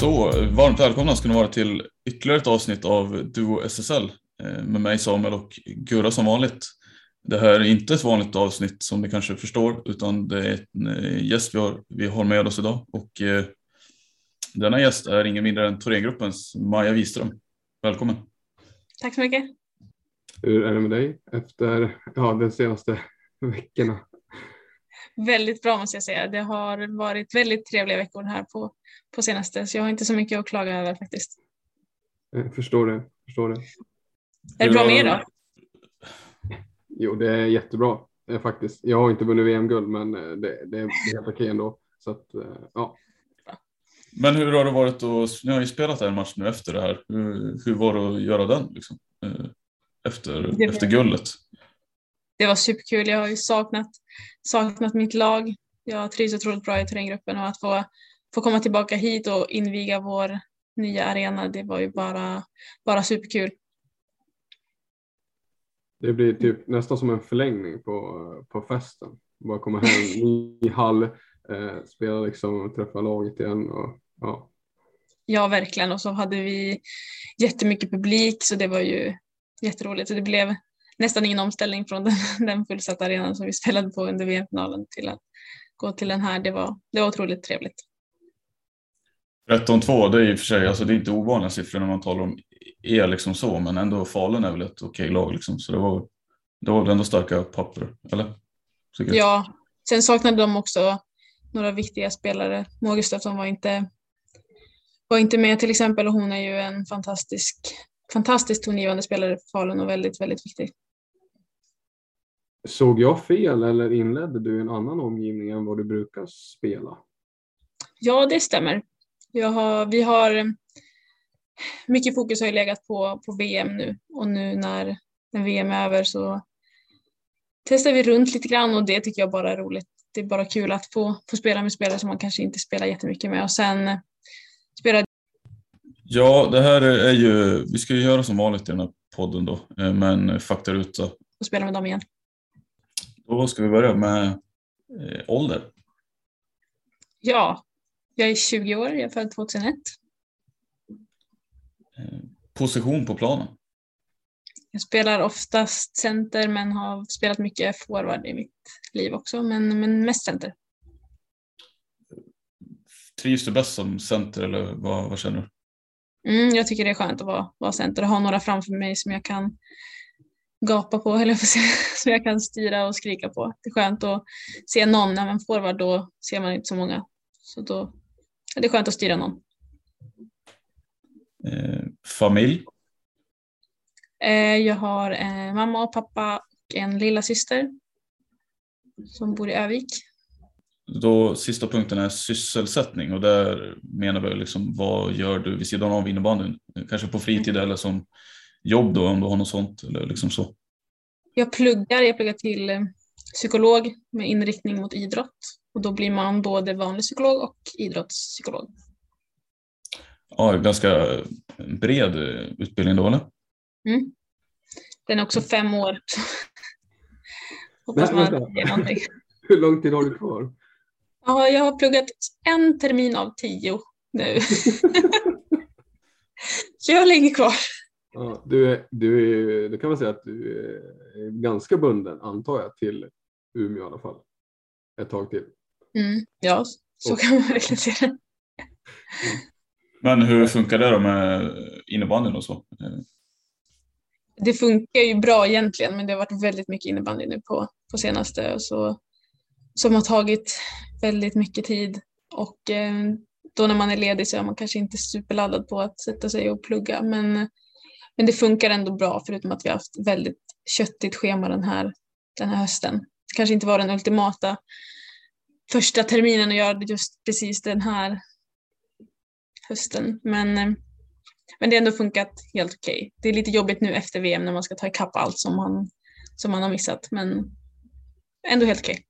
Så, varmt välkomna ska ni vara till ytterligare ett avsnitt av Duo SSL eh, med mig Samuel och Gurra som vanligt. Det här är inte ett vanligt avsnitt som ni kanske förstår utan det är en eh, gäst vi har, vi har med oss idag och eh, denna gäst är ingen mindre än Thorengruppens Maja Wiström. Välkommen! Tack så mycket. Hur är det med dig efter ja, de senaste veckorna? Väldigt bra måste jag säga. Det har varit väldigt trevliga veckor här på, på senaste så jag har inte så mycket att klaga över faktiskt. Jag förstår det. Förstår det. Är det bra med er då? Jo, det är jättebra eh, faktiskt. Jag har inte vunnit VM-guld, men eh, det, det är helt okej ändå. Så att, eh, ja. Men hur har det varit och ni har ju spelat en match nu efter det här. Hur, hur var det att göra den liksom? Eh, efter, Det efter guldet? Det var superkul. Jag har ju saknat, saknat mitt lag. Jag trivs otroligt bra i terränggruppen och att få, få komma tillbaka hit och inviga vår nya arena, det var ju bara, bara superkul. Det blir typ nästan som en förlängning på, på festen. Bara komma hem i hall, eh, spela liksom och träffa laget igen. Och, ja. Ja, verkligen. Och så hade vi jättemycket publik så det var ju jätteroligt. Så det blev nästan ingen omställning från den, den fullsatta arenan som vi spelade på under VM-finalen till att gå till den här. Det var, det var otroligt trevligt. 13-2, det är i och för sig, alltså det är inte ovanliga siffror när man talar om er liksom så, men ändå Falun är väl ett okej lag liksom, så det var, det var väl ändå starka papper, eller? Du? Ja, sen saknade de också några viktiga spelare. Moa Gustafsson var inte, var inte med till exempel och hon är ju en fantastisk, fantastiskt tongivande spelare för Falun och väldigt, väldigt viktig. Såg jag fel eller inledde du en annan omgivning än vad du brukar spela? Ja, det stämmer. Jag har, vi har mycket fokus har ju legat på, på VM nu och nu när, när VM är över så testar vi runt lite grann och det tycker jag bara är roligt. Det är bara kul att få, få spela med spelare som man kanske inte spelar jättemycket med och sen eh, spela Ja, det här är ju, vi ska ju göra som vanligt i den här podden då, eh, men faktaruta. och spela med dem igen. Då ska vi börja med eh, ålder. Ja, jag är 20 år, jag är född 2001. Eh, position på planen. Jag spelar oftast center men har spelat mycket forward i mitt liv också, men, men mest center. Trivs du bäst som center eller vad, vad känner du? Mm, jag tycker det är skönt att vara, vara center och ha några framför mig som jag kan gapa på, eller som jag kan styra och skrika på. Det är skönt att se någon, när man forward då ser man inte så många. Så då är det skönt att styra någon. Eh, familj? Eh, jag har eh, mamma och pappa och en lilla syster som bor i Övik. Då sista punkten är sysselsättning och där menar vi liksom vad gör du vid sidan av innebandyn? Kanske på fritid eller som jobb då om du har något sånt eller liksom så? Jag pluggar, jag pluggar till eh, psykolog med inriktning mot idrott och då blir man både vanlig psykolog och idrottspsykolog. Ja, ganska bred utbildning då eller? Mm. Den är också fem år. Hoppas man vänta. ger någonting. Hur lång tid har du kvar? Ja, jag har pluggat en termin av tio nu. Så jag har länge kvar. Ja, du, är, du, är, du kan väl säga att du är ganska bunden, antar jag, till Umeå i alla fall. Ett tag till. Mm, ja, så kan man verkligen se det. Men hur funkar det då med innebandyn och så? Det funkar ju bra egentligen, men det har varit väldigt mycket innebandy nu på, på senaste och så, som har tagit väldigt mycket tid. Och eh, då när man är ledig så är man kanske inte superladdad på att sätta sig och plugga, men, men det funkar ändå bra, förutom att vi har haft väldigt köttigt schema den här, den här hösten. Kanske inte var den ultimata första terminen att göra just precis den här hösten, men eh, men det har ändå funkat helt okej. Det är lite jobbigt nu efter VM när man ska ta ikapp allt som man, som man har missat, men ändå helt okej.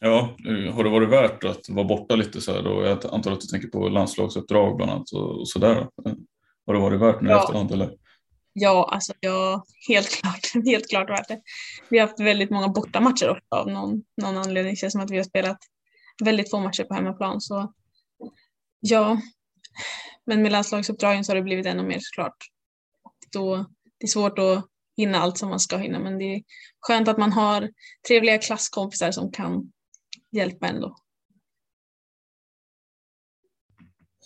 Ja, eh, har det varit värt att vara borta lite så här då? Jag antar att du tänker på landslagsuppdrag bland annat och, och sådär. Har det varit värt nu Ja. efterhand eller? Ja, alltså ja, helt klart, helt klart värt det. Vi har haft väldigt många bortamatcher också av någon, någon anledning. Det känns som att vi har spelat väldigt få matcher på hemmaplan. Så ja, men med landslagsuppdragen så har det blivit ännu mer såklart. Då, det är svårt att hinna allt som man ska hinna, men det är skönt att man har trevliga klasskompisar som kan hjälpa ändå.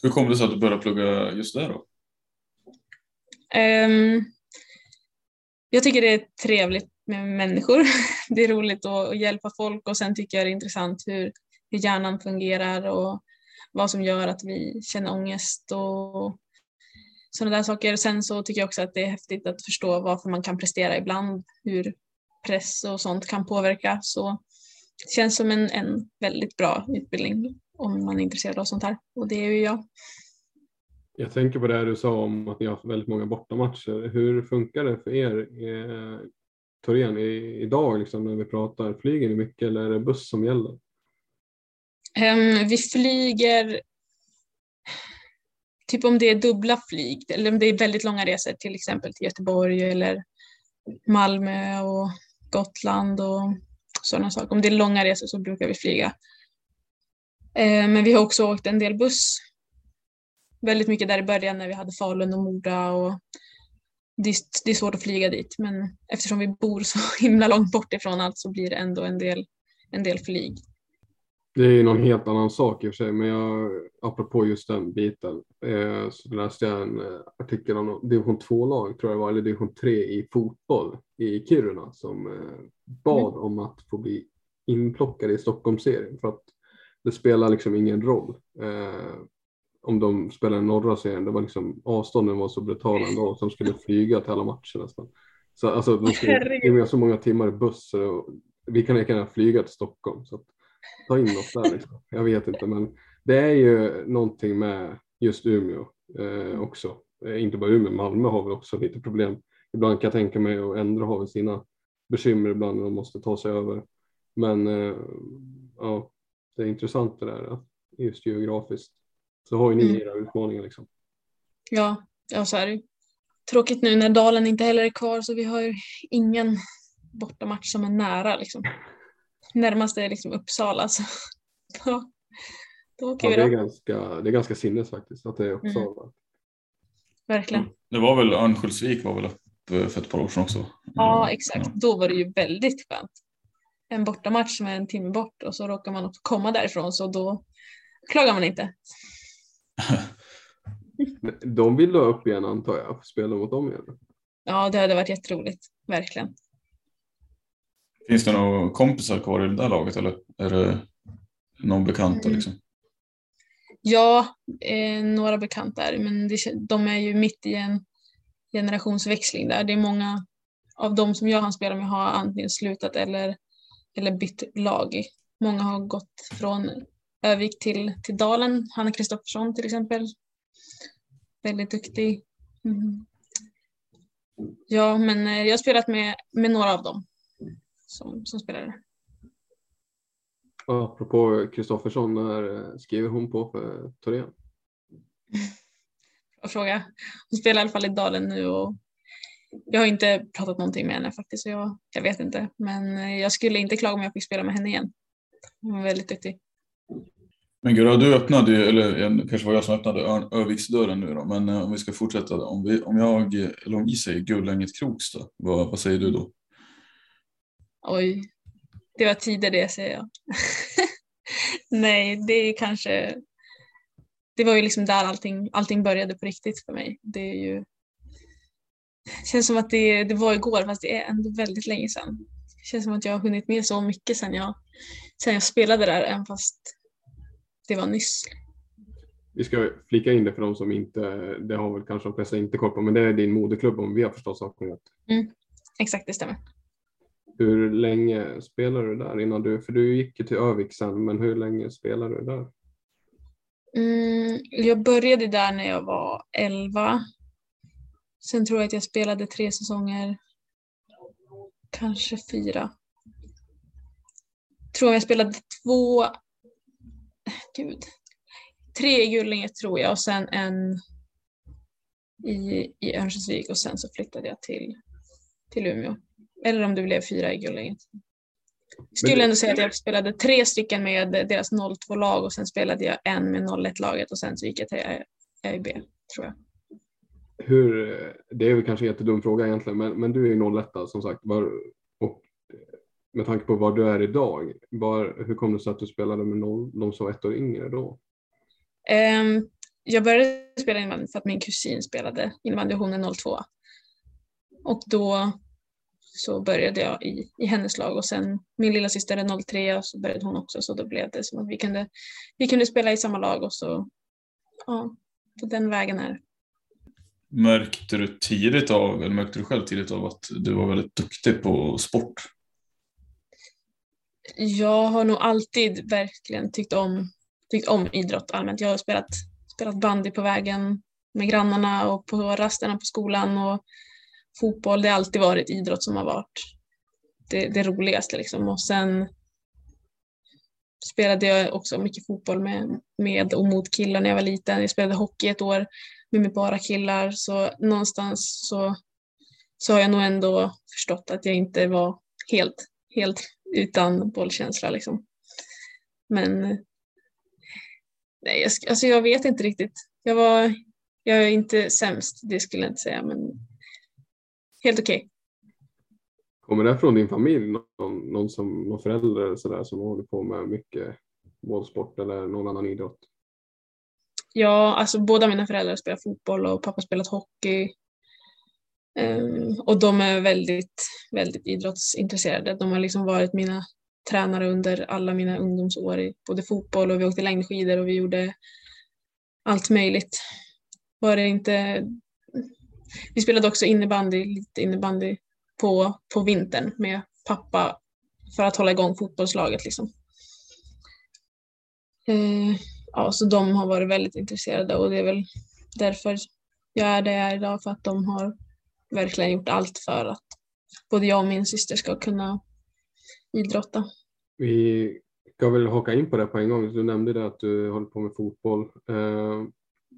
Hur kom det sig att du började plugga just där då? Ehm, jag tycker det är trevligt med människor. Det är roligt att, att hjälpa folk och sen tycker jag det är intressant hur, hur hjärnan fungerar och vad som gör att vi känner ångest och sådana där saker. Sen så tycker jag också att det är häftigt att förstå varför man kan prestera ibland, hur press och sånt kan påverka. Så det känns som en, en väldigt bra utbildning om man är intresserad av sånt här och det är ju jag. Jag tänker på det här du sa om att ni har haft väldigt många bortamatcher. Hur funkar det för er, eh, Torén, i, idag liksom, när vi pratar? Flyger ni mycket eller är det buss som gäller? Um, vi flyger typ om det är dubbla flyg eller om det är väldigt långa resor till exempel till Göteborg eller Malmö och Gotland och sådana saker. Om det är långa resor så brukar vi flyga. Ehm, men vi har också åkt en del buss. Väldigt mycket där i början när vi hade Falun och Mora och det är, det är svårt att flyga dit men eftersom vi bor så himla långt bort ifrån allt så blir det ändå en del, en del flyg. Det är ju någon helt annan sak i och för sig, men jag, apropå just den biten eh, så läste jag en eh, artikel om division 2-lag, tror jag det var, eller division 3 i fotboll i Kiruna som eh, bad om att få bli inplockade i Stockholmsserien för att det spelar liksom ingen roll eh, om de spelar i norra serien. Det var liksom, avstånden var så brutala ändå att de skulle flyga till alla matcher nästan. Så alltså, de skulle så många timmar i buss och vi kan lika gärna flyga till Stockholm. Så att, ta in något där liksom. Jag vet inte, men det är ju någonting med just Umeå eh, också. Eh, inte bara Umeå, Malmö har väl också lite problem. Ibland kan jag tänka mig och ändra har väl sina bekymmer ibland när de måste ta sig över. Men eh, ja, det är intressant det där att just geografiskt. Så har ju ni Mm. era utmaningar liksom. Ja, ja så är det ju. Tråkigt nu när Dalen inte heller är kvar så vi har ju ingen bortamatch som är nära liksom. Närmast är liksom Uppsala så då, då åker Ja, det, är vi då. ganska, det är ganska sinnes faktiskt att det är Uppsala. Verkligen. Det var väl Örnsköldsvik var väl uppe för ett par år sedan också? Ja, exakt. Då var det ju väldigt skönt. En bortamatch som är en timme bort och så råkar man också komma därifrån så då klagar man inte. De vill ha upp igen antar jag, spela mot dem igen. Ja, det hade varit jätteroligt. Verkligen. Finns det några kompisar kvar i det där laget eller är det någon bekanta Mm. liksom? Ja, eh, några bekanta är men det, de är ju mitt i en generationsväxling där. Det är många av dem som jag hann spela med har antingen slutat eller, eller bytt lag. Många har gått från Övik till, till Dalen. Hanna Kristoffersson till exempel. Väldigt duktig. Mm. Ja, men eh, jag har spelat med, med några av dem som, som spelare. Apropå Kristoffersson, när skriver hon på för Torén? Bra fråga. Hon spelar i alla fall i Dalen nu och jag har inte pratat någonting med henne faktiskt så jag, jag vet inte. Men eh, jag skulle inte klaga om jag fick spela med henne igen. Hon var väldigt duktig. Men Gurra, du öppnade ju, eller kanske var jag som öppnade Ör- Örviksdörren nu då, men eh, om vi ska fortsätta. Om, vi, om jag, eller om vi säger Gullänget Krokstad, vad, vad säger du då? Oj, det var tider det säger jag. Nej, det är kanske... Det var ju liksom där allting, allting började på riktigt för mig. Det är ju... Det känns som att det, det var igår fast det är ändå väldigt länge sedan. Det känns som att jag har hunnit med så mycket sedan jag, sedan jag spelade där även fast det var nyss. Vi ska flika in det för de som inte, det har väl kanske de flesta inte koll på, men det är din moderklubb om vi har förstått saken rätt. Exakt, det stämmer. Hur länge spelade du där innan du, för du gick ju till Övik sen, men hur länge spelade du där? Mm, jag började där när jag var 11. Sen tror jag att jag spelade tre säsonger. Kanske fyra. Tror jag spelade två. Gud. Tre i Gullinge tror jag och sen en i, i Örnsköldsvik och sen så flyttade jag till, till Umeå. Eller om det blev fyra i Gullinge. Skulle det- ändå säga att jag spelade tre stycken med deras 02-lag och sen spelade jag en med 01-laget och sen så gick jag till ÖIB, tror jag. Hur, det är väl kanske en jättedum fråga egentligen, men, men du är ju 01 som sagt. Var, och med tanke på var du är idag, var, hur kom det sig att du spelade med noll, de som var ett år yngre då? Ehm, jag började spela innebandy för att min kusin spelade innebandy och hon är 02. Och då så började jag i, i hennes lag och sen min lilla syster är 03 och så började hon också så då blev det som att vi kunde, vi kunde spela i samma lag och så ja, på den vägen är. Märkte du tidigt av, eller märkte du själv tidigt av att du var väldigt duktig på sport? Jag har nog alltid verkligen tyckt om, tyckt om idrott allmänt. Jag har spelat, spelat bandy på vägen med grannarna och på rasterna på skolan och fotboll. Det har alltid varit idrott som har varit det, det roligaste liksom. Och sen spelade jag också mycket fotboll med, med och mot killar när jag var liten. Jag spelade hockey ett år med, bara killar så någonstans så, så har jag nog ändå förstått att jag inte var helt, helt utan bollkänsla liksom. Men nej, jag, alltså jag vet inte riktigt. Jag var, jag är inte sämst, det skulle jag inte säga, men helt okej. Kommer det från din familj? Någon, någon, som, någon förälder eller sådär, som håller på med mycket bollsport eller någon annan idrott? Ja, alltså båda mina föräldrar spelar fotboll och pappa spelat hockey. Ehm, och de är väldigt, väldigt idrottsintresserade. De har liksom varit mina tränare under alla mina ungdomsår i både fotboll och vi åkte längdskidor och vi gjorde allt möjligt. Var det inte... Vi spelade också innebandy, lite innebandy på, på vintern med pappa för att hålla igång fotbollslaget liksom. Eh, ja, så de har varit väldigt intresserade och det är väl därför jag är där jag är idag för att de har verkligen gjort allt för att både jag och min syster ska kunna idrotta. Vi ska väl haka in på det på en gång. Du nämnde det att du håller på med fotboll. Eh,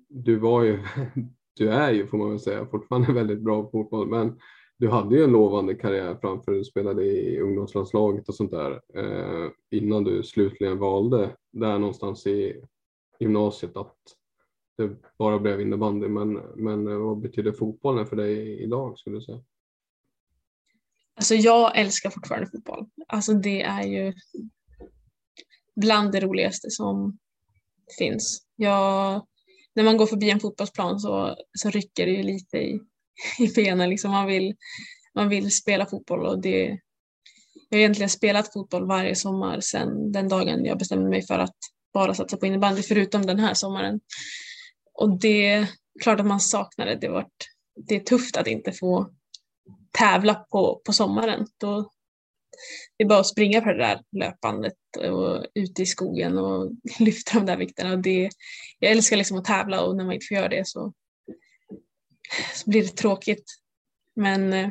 du var ju, du är ju får man väl säga fortfarande väldigt bra på fotboll, men du hade ju en lovande karriär framför du spelade i ungdomslandslaget och sånt där eh, innan du slutligen valde där någonstans i gymnasiet att det bara blev innebandy. Men, men eh, vad betyder fotbollen för dig idag skulle du säga? Alltså jag älskar fortfarande fotboll. Alltså det är ju bland det roligaste som finns. Jag, när man går förbi en fotbollsplan så, så rycker det ju lite i, i benen. Liksom man, vill, man vill spela fotboll och det, jag har egentligen spelat fotboll varje sommar sedan den dagen jag bestämde mig för att bara satsa på innebandy förutom den här sommaren. Och det är klart att man saknar det. Det, varit, det är tufft att inte få tävla på, på sommaren. Då, det är bara att springa på det där löpandet och ute i skogen och lyfta de där vikterna. Och det, jag älskar liksom att tävla och när man inte får göra det så, så blir det tråkigt. Men, eh,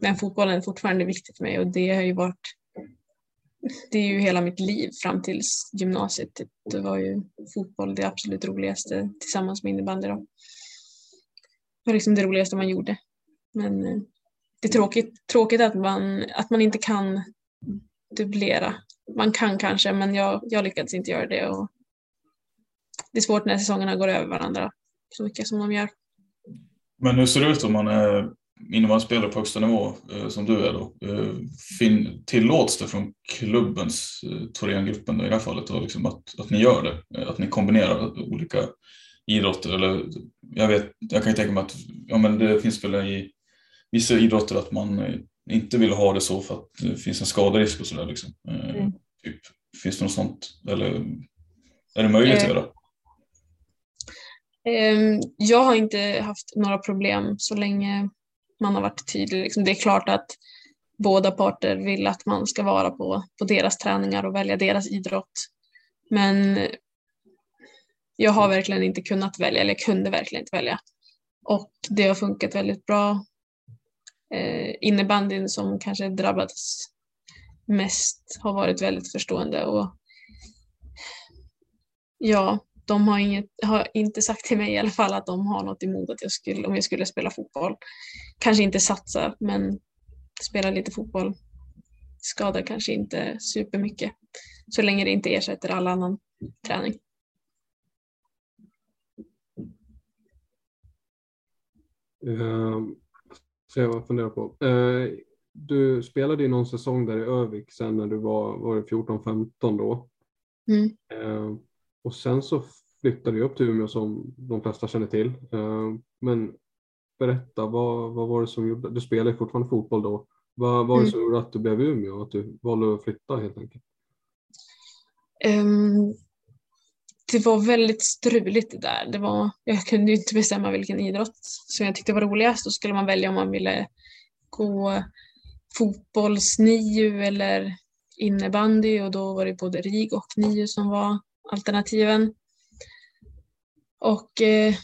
men fotbollen är fortfarande viktig för mig och det har ju varit det är ju hela mitt liv fram till gymnasiet. Det var ju fotboll det absolut roligaste tillsammans med innebandy. Då. Det var liksom det roligaste man gjorde. Men eh, det är tråkigt, tråkigt att, man, att man inte kan dubblera. Man kan kanske, men jag, jag lyckades inte göra det. Och det är svårt när säsongerna går över varandra så mycket som de gör. Men hur ser det ut om man är innebandyspelare på högsta nivå eh, som du är då? Eh, fin, tillåts det från klubbens, eh, Thorengruppen i det här fallet, då, liksom att, att ni gör det? Eh, att ni kombinerar olika idrotter? Eller, jag, vet, jag kan ju tänka mig att ja, men det finns väl i vissa idrotter att man eh, inte vill ha det så för att det finns en skaderisk och sådär. Liksom. Eh, mm. Typ. Finns det något sånt? Eller är det möjligt att göra? Ehm, jag har inte haft några problem så länge man har varit tydlig. Liksom, det är klart att båda parter vill att man ska vara på, på deras träningar och välja deras idrott. Men jag har verkligen inte kunnat välja, eller jag kunde verkligen inte välja. Och det har funkat väldigt bra. Eh, innebandyn som kanske drabbats mest har varit väldigt förstående och ja, de har, inget, har inte sagt till mig i alla fall att de har något emot att jag skulle, om jag skulle spela fotboll. Kanske inte satsa, men spela lite fotboll skadar kanske inte supermycket. Så länge det inte ersätter all annan träning. Uh, så jag funderar på. Uh, du spelade i någon säsong där i Övik sen när du var, var 14-15 då. Mm. Uh, och sen så flyttade du upp till Umeå som de flesta känner till. Eh, men berätta, vad, vad var det som gjorde, du spelade fortfarande fotboll då. Vad var det mm. som gjorde att du blev Umeå, att du valde att flytta helt enkelt? Um, det var väldigt struligt det där. Det var, jag kunde ju inte bestämma vilken idrott som jag tyckte var roligast. Då skulle man välja om man ville gå fotbolls-NIU eller innebandy och då var det både RIG och NIU som var alternativen. Och eh,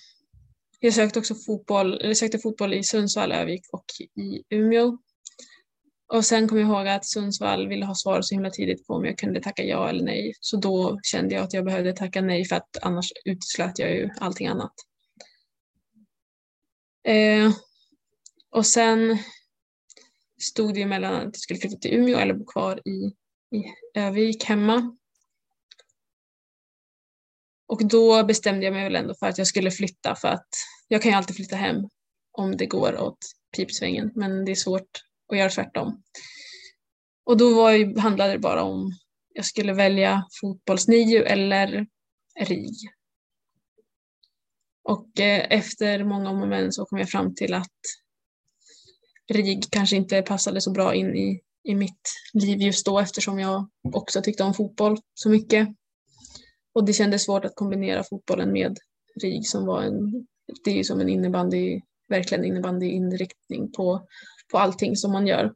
jag sökte också fotboll, eller sökte fotboll i Sundsvall, Övik och i Umeå. Och sen kom jag ihåg att Sundsvall ville ha svar så himla tidigt på om jag kunde tacka ja eller nej. Så då kände jag att jag behövde tacka nej för att annars uteslöt jag ju allting annat. Eh, och sen stod det mellan att jag skulle flytta till Umeå eller bo kvar i, i Övik hemma. Och då bestämde jag mig väl ändå för att jag skulle flytta för att jag kan ju alltid flytta hem om det går åt pipsvängen, men det är svårt att göra tvärtom. Och då var ju, handlade det bara om jag skulle välja fotbolls-NIU eller RIG. Och eh, efter många om och men så kom jag fram till att RIG kanske inte passade så bra in i, i mitt liv just då eftersom jag också tyckte om fotboll så mycket. Och det kändes svårt att kombinera fotbollen med RIG som var en, det är ju som en innebandy, verkligen innebandyinriktning på, på allting som man gör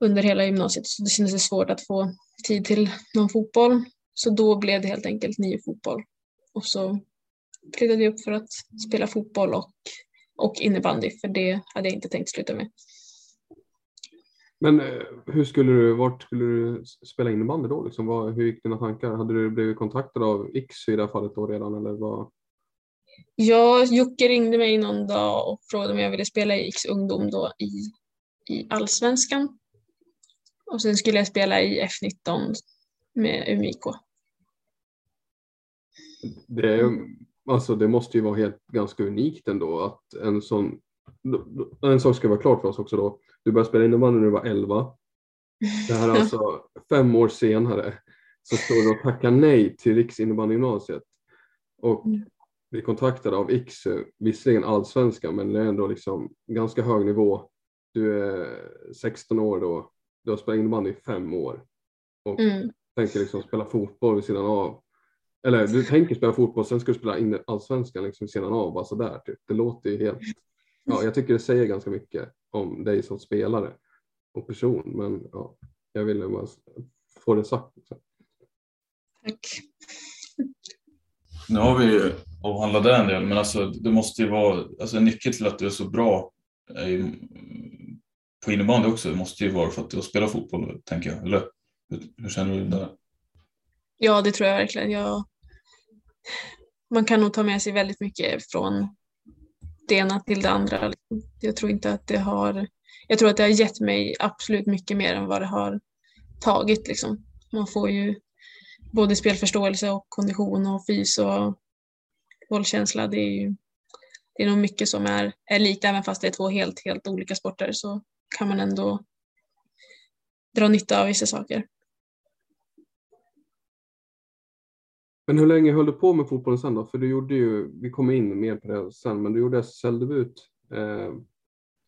under hela gymnasiet. Så det kändes svårt att få tid till någon fotboll. Så då blev det helt enkelt nio fotboll. Och så flyttade jag upp för att spela fotboll och, och innebandy, för det hade jag inte tänkt sluta med. Men eh, hur skulle du, vart skulle du spela innebandy då? Liksom, vad, hur gick dina tankar? Hade du blivit kontaktad av X i det här fallet då redan eller vad? Ja, Jocke ringde mig någon dag och frågade om jag ville spela i X ungdom då i, i allsvenskan. Och sen skulle jag spela i F19 med UMIK. Det, är, alltså, det måste ju vara helt ganska unikt ändå att en sån en sak ska vara klart för oss också då. Du började spela innebandy när du var 11. Det här är alltså fem år senare. Så står du och tackar nej till Riksinnebandy-gymnasiet. Och mm. blir kontaktad av IKSU, visserligen allsvenska men det är ändå liksom ganska hög nivå. Du är 16 år då, du har spelat innebandy i fem år och mm. tänker liksom spela fotboll vid sidan av. Eller du tänker spela fotboll, sen ska du spela in allsvenskan liksom vid sidan av, bara sådär. Typ. Det låter ju helt ja, jag tycker det säger ganska mycket om dig som spelare och person. Men ja, jag ville bara få det sagt. Tack. Nu har vi avhandlat det en del, men alltså, det måste ju vara alltså, en nyckel till att du är så bra är på innebandy också. Det måste ju vara för att du har spelat fotboll, tänker jag. Eller hur, hur känner du där? Ja, det tror jag verkligen. Jag... Man kan nog ta med sig väldigt mycket från det ena till det andra. Liksom. Jag tror inte att det har... Jag tror att det har gett mig absolut mycket mer än vad det har tagit. Liksom. Man får ju både spelförståelse och kondition och fys och bollkänsla. Det är ju det är nog mycket som är, är likt, även fast det är två helt, helt olika sporter så kan man ändå dra nytta av vissa saker. Men hur länge höll du på med fotbollen sen då? För du gjorde ju, vi kommer in mer på det sen, men du gjorde SSL-debut. Eh,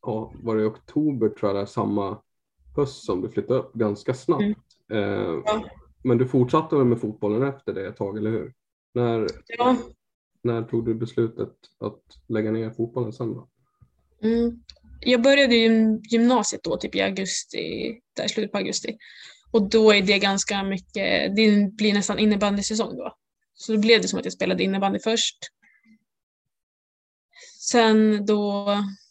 ja, var det i oktober tror jag, där, samma höst som du flyttade upp ganska snabbt. Mm. Eh, ja. Men du fortsatte väl med fotbollen efter det ett tag, eller hur? När, ja. när tog du beslutet att lägga ner fotbollen sen då? Mm. Jag började gymnasiet då, typ i augusti, där slutet på augusti. Och då är det ganska mycket, det blir nästan innebandysäsong då. Så då blev det som att jag spelade innebandy först. Sen då,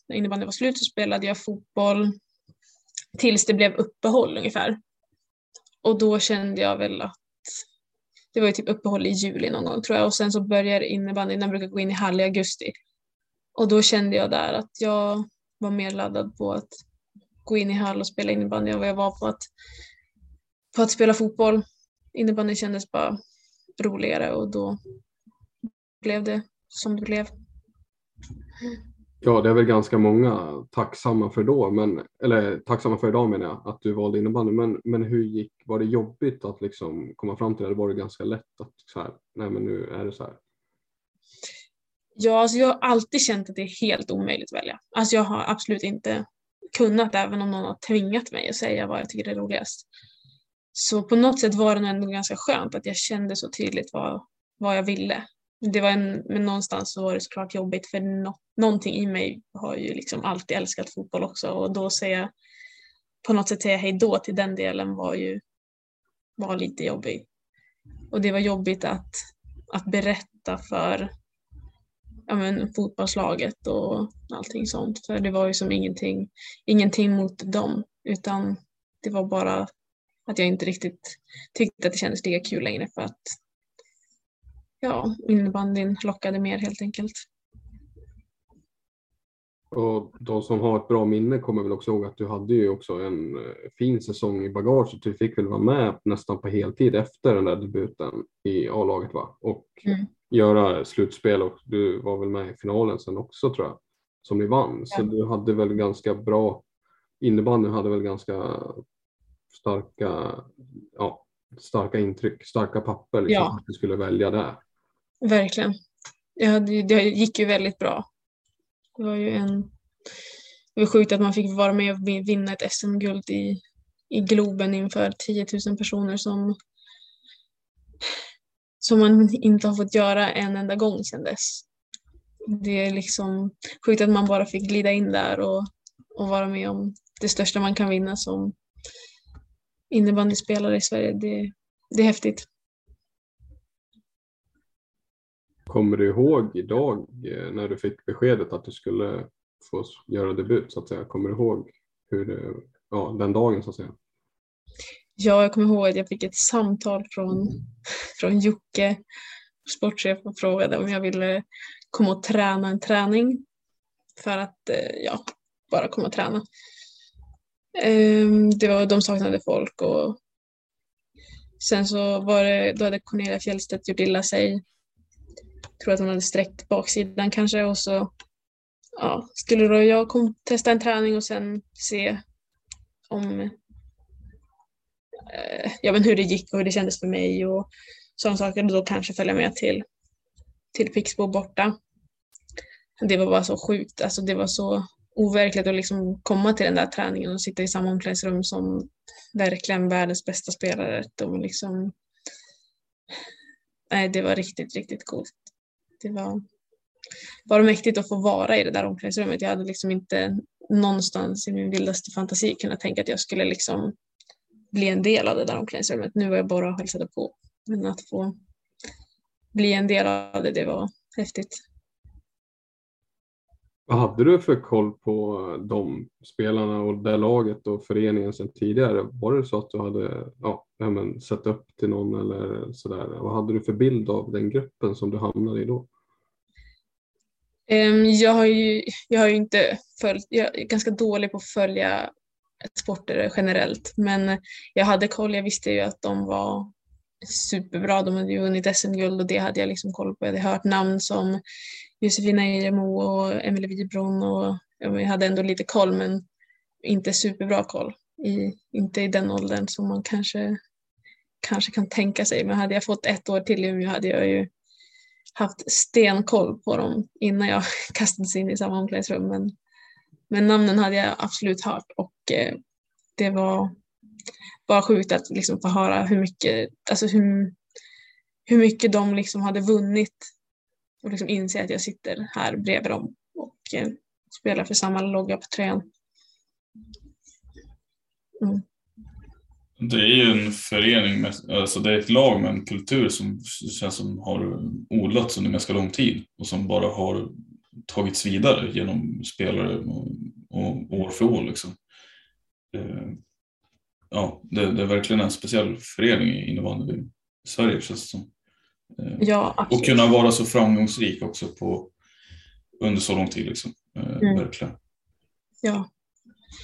när innebandy var slut, så spelade jag fotboll tills det blev uppehåll ungefär. Och då kände jag väl att det var ju typ uppehåll i juli någon gång tror jag och sen så börjar innebandyn, den brukar gå in i hall i augusti. Och då kände jag där att jag var mer laddad på att gå in i hall och spela innebandy än vad jag var på att, på att spela fotboll. Innebandy kändes bara roligare och då blev det som det blev. Ja, det är väl ganska många tacksamma för då, men, eller tacksamma för idag menar jag, att du valde innebandy. Men, men hur gick, var det jobbigt att liksom komma fram till det? Var det ganska lätt att så här, nej men nu är det så här? Ja, alltså jag har alltid känt att det är helt omöjligt att välja. Alltså jag har absolut inte kunnat, även om någon har tvingat mig att säga vad jag tycker är roligast. Så på något sätt var det ändå ganska skönt att jag kände så tydligt vad, vad jag ville det var en, men någonstans så var det såklart jobbigt för no, någonting i mig har ju liksom alltid älskat fotboll också och då säga på något sätt säga hej då till den delen var ju var lite jobbig. Och det var jobbigt att, att berätta för ja, men, fotbollslaget och allting sånt. För det var ju som ingenting, ingenting mot dem utan det var bara att jag inte riktigt tyckte att det kändes lika kul längre för att ja, innebandyn lockade mer helt enkelt. Och de som har ett bra minne kommer väl också ihåg att du hade ju också en eh, fin säsong i bagaget. Du fick väl vara med nästan på heltid efter den där debuten i A-laget va? Och mm. göra slutspel och du var väl med i finalen sen också tror jag, som ni vann. Ja. Så du hade väl ganska bra, innebandyn hade väl ganska starka, ja, starka intryck, starka papper liksom, ja. att du skulle välja där. Verkligen. Ja, det, det gick ju väldigt bra. Det var ju en... Det var sjukt att man fick vara med och vinna ett SM-guld i, i Globen inför 10 000 personer som, som man inte har fått göra en enda gång sedan dess. Det är liksom sjukt att man bara fick glida in där och, och vara med om det största man kan vinna som innebandyspelare i Sverige. Det, det är häftigt. Kommer du ihåg idag eh, när du fick beskedet att du skulle få göra debut så att säga? Kommer du ihåg hur det, ja, den dagen så att säga? Ja, jag kommer ihåg att jag fick ett samtal från, från Jocke, sportchef, och frågade om jag ville komma och träna en träning för att eh, ja, bara komma och träna. Ehm, det var, de saknade folk och sen så var det, då hade Cornelia Fjellstedt gjort illa sig tror att hon hade sträckt baksidan kanske och så ja, skulle då jag kom, testa en träning och sen se om eh, ja, men hur det gick och hur det kändes för mig och sådana saker och då kanske följa med till, till Pixbo borta. Det var bara så sjukt, alltså det var så overkligt att liksom komma till den där träningen och sitta i samma omklädningsrum som verkligen världens bästa spelare. De liksom, nej, det var riktigt, riktigt coolt det var bara mäktigt att få vara i det där omklädningsrummet. Jag hade liksom inte någonstans i min vildaste fantasi kunnat tänka att jag skulle liksom bli en del av det där omklädningsrummet. Nu var jag bara och hälsade på. Men att få bli en del av det, det var häftigt. Vad hade du för koll på de spelarna och det laget och föreningen sedan tidigare? Var det så att du hade ja, men, sett upp till någon eller sådär? Vad hade du för bild av den gruppen som du hamnade i då? Ehm, jag, har ju, jag har ju inte följt, jag är ganska dålig på att följa sporter generellt, men jag hade koll. Jag visste ju att de var superbra. De hade ju vunnit SM-guld och det hade jag liksom koll på. Jag hade hört namn som Josefina Ejemo och Emelie Wibron och jag hade ändå lite koll men inte superbra koll. I, inte i den åldern som man kanske, kanske kan tänka sig. Men hade jag fått ett år till i Umeå hade jag ju haft stenkoll på dem innan jag kastades in i samma omklädningsrum. Men, men namnen hade jag absolut hört och eh, det var bara sjukt att liksom få höra hur mycket, alltså hur, hur mycket de liksom hade vunnit och liksom inse att jag sitter här bredvid dem och eh, spelar för samma logga på tröjan. Mm. Det är ju en förening, med, alltså det är ett lag med en kultur som känns som har odlats under ganska lång tid och som bara har tagits vidare genom spelare och, och år för år. Liksom. Eh, ja, det, det, är verkligen en speciell förening i innebandy i Sverige känns det som. Eh, ja, och kunna vara så framgångsrik också på, under så lång tid. Liksom. Eh, mm. Verkligen. Ja.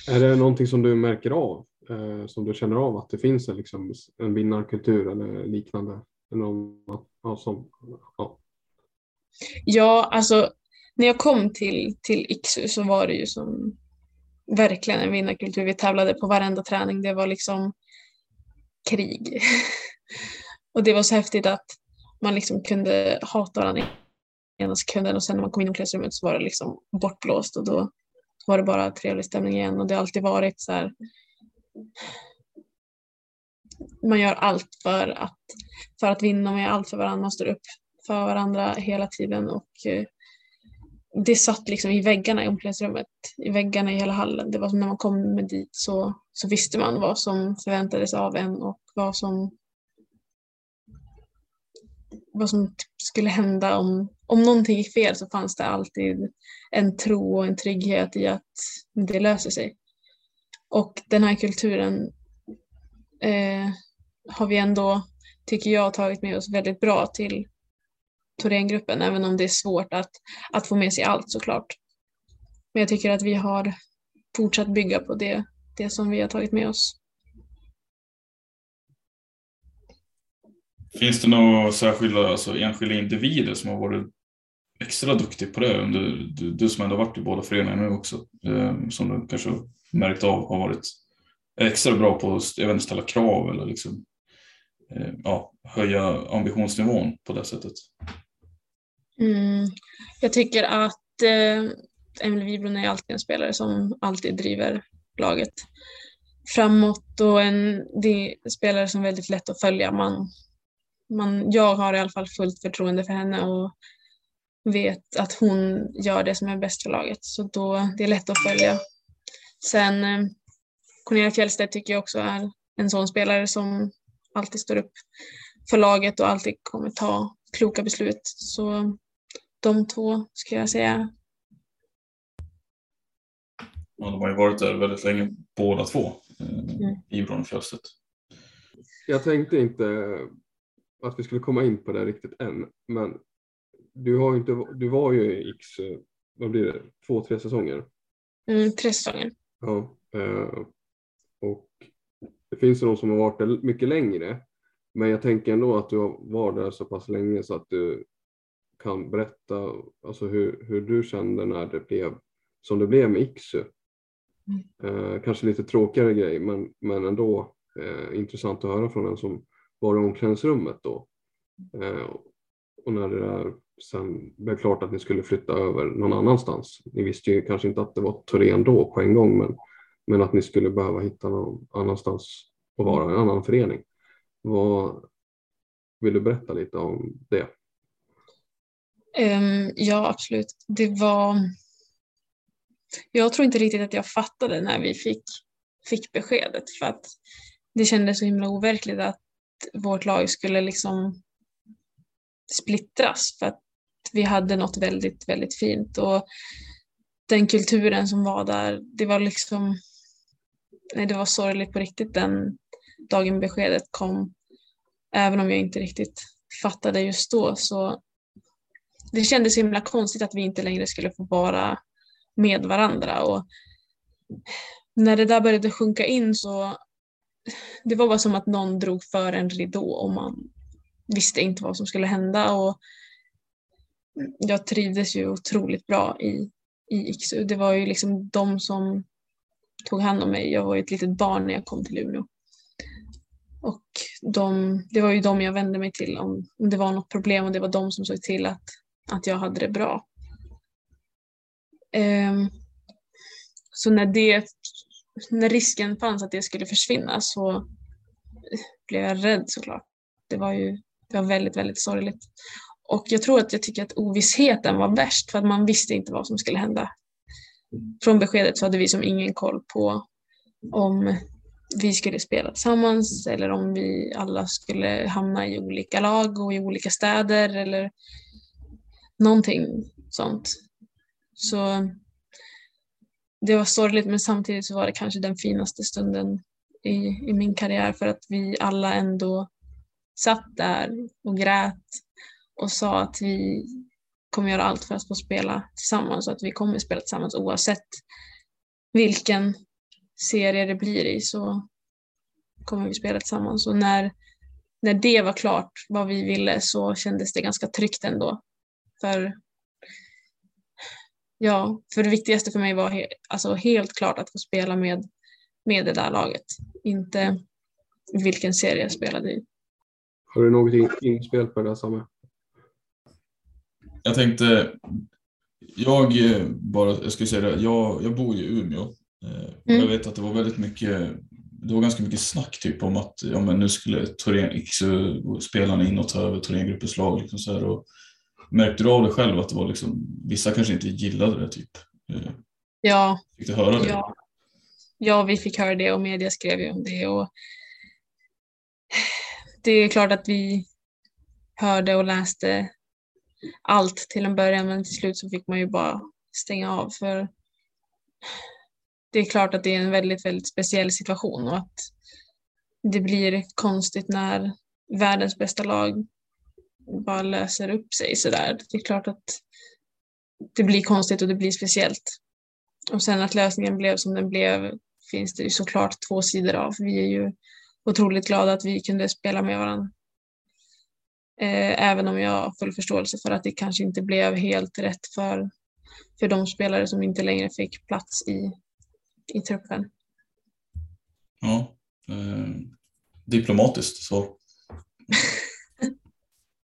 Är det någonting som du märker av? Eh, som du känner av att det finns en, liksom, en vinnarkultur eller liknande? Någon, ja, som, ja. ja, alltså när jag kom till, till Iksu så var det ju som verkligen en vinnarkultur. Vi tävlade på varenda träning. Det var liksom krig. och det var så häftigt att man liksom kunde hata varandra ena sekunden och sen när man kom in i klassrummet så var det liksom bortblåst och då var det bara trevlig stämning igen och det har alltid varit så här man gör allt för att, för att vinna, man gör allt för varandra, man står upp för varandra hela tiden och eh, det satt liksom i väggarna i omklädningsrummet, i väggarna i hela hallen. Det var som när man kom med dit så, så visste man vad som förväntades av en och vad som vad som skulle hända om, om någonting gick fel så fanns det alltid en tro och en trygghet i att det löser sig. Och den här kulturen eh, har vi ändå, tycker jag, tagit med oss väldigt bra till Thorengruppen, även om det är svårt att, att få med sig allt såklart. Men jag tycker att vi har fortsatt bygga på det, det som vi har tagit med oss. Finns det några särskilda alltså enskilda individer som har varit extra duktiga på det? Du, du, du som ändå varit i båda föreningarna nu också, eh, som du kanske märkt av har varit extra bra på att även ställa krav eller liksom, eh, ja, höja ambitionsnivån på det sättet? Mm, jag tycker att eh, Emil Wibron är alltid en spelare som alltid driver laget framåt och en spelare som är väldigt lätt att följa. Man, man, jag har i alla fall fullt förtroende för henne och vet att hon gör det som är bäst för laget. Så då, det är lätt att följa. Sen eh, Cornelia Fjellstedt tycker jag också är en sån spelare som alltid står upp för laget och alltid kommer ta kloka beslut. Så de två skulle jag säga. Ja, de har ju varit där väldigt länge båda två, eh, mm. Ibron och Fjellstedt. Jag tänkte inte att vi skulle komma in på det riktigt än, men du, har inte, du var ju i X, vad blir det, två, tre säsonger? Mm, tre säsonger. Ja, eh, och det finns ju de som har varit där mycket längre, men jag tänker ändå att du var där så pass länge så att du kan berätta alltså hur, hur du kände när det blev som det blev med Iksu. Mm. Eh, kanske lite tråkigare grej, men, men ändå eh, intressant att höra från en som var i omklädningsrummet då. Eh, och när det där sen blev klart att ni skulle flytta över någon annanstans. Ni visste ju kanske inte att det var Torén då på en gång, men, men att ni skulle behöva hitta någon annanstans och vara en annan förening. Vad, vill du berätta lite om det? Um, ja, absolut. Det var... Jag tror inte riktigt att jag fattade när vi fick, fick beskedet för att det kändes så himla overkligt att vårt lag skulle liksom splittras för att vi hade något väldigt, väldigt fint och den kulturen som var där, det var liksom, nej det var sorgligt på riktigt den dagen beskedet kom. Även om jag inte riktigt fattade just då så det kändes himla konstigt att vi inte längre skulle få vara med varandra och när det där började sjunka in så det var bara som att någon drog för en ridå och man visste inte vad som skulle hända och jag trivdes ju otroligt bra i, i Iksu. Det var ju liksom de som tog hand om mig. Jag var ju ett litet barn när jag kom till Umeå. Och de, det var ju de jag vände mig till om, om det var något problem och det var de som såg till att, att jag hade det bra. Um, så när, det, när risken fanns att det skulle försvinna så blev jag rädd såklart. Det var ju det var väldigt, väldigt sorgligt. Och jag tror att jag tycker att ovissheten var värst för att man visste inte vad som skulle hända. Från beskedet så hade vi som ingen koll på om vi skulle spela tillsammans eller om vi alla skulle hamna i olika lag och i olika städer eller någonting sånt. Så det var sorgligt men samtidigt så var det kanske den finaste stunden i, i min karriär för att vi alla ändå satt där och grät och sa att vi kommer göra allt för att få spela tillsammans och att vi kommer spela tillsammans oavsett vilken serie det blir i så kommer vi spela tillsammans. Och när, när det var klart, vad vi ville, så kändes det ganska tryggt ändå. För ja, för det viktigaste för mig var he alltså helt klart att få spela med, med det där laget. Inte vilken serie jag spelade i. Har du något inspel på det Samuel? Jag tänkte, jag eh, bara, jag skulle säga det, jag, jag bor i Umeå. Eh, mm. Jag vet att det var väldigt mycket, det var ganska mycket snack typ om att ja, men nu skulle Torén, spelarna in och ta över Thorengruppens lag. Liksom så här, och märkte du av det själv att det var liksom, vissa kanske inte gillade det typ? Eh, ja. Fick du höra det? Ja. ja, vi fick höra det och media skrev ju om det. Och det är klart att vi hörde och läste allt till en början men till slut så fick man ju bara stänga av för det är klart att det är en väldigt, väldigt speciell situation och att det blir konstigt när världens bästa lag bara löser upp sig sådär. Det är klart att det blir konstigt och det blir speciellt. Och sen att lösningen blev som den blev finns det ju såklart två sidor av. Vi är ju otroligt glada att vi kunde spela med varandra. Eh, även om jag har full förståelse för att det kanske inte blev helt rätt för, för de spelare som inte längre fick plats i, i truppen. Ja, eh, diplomatiskt svar.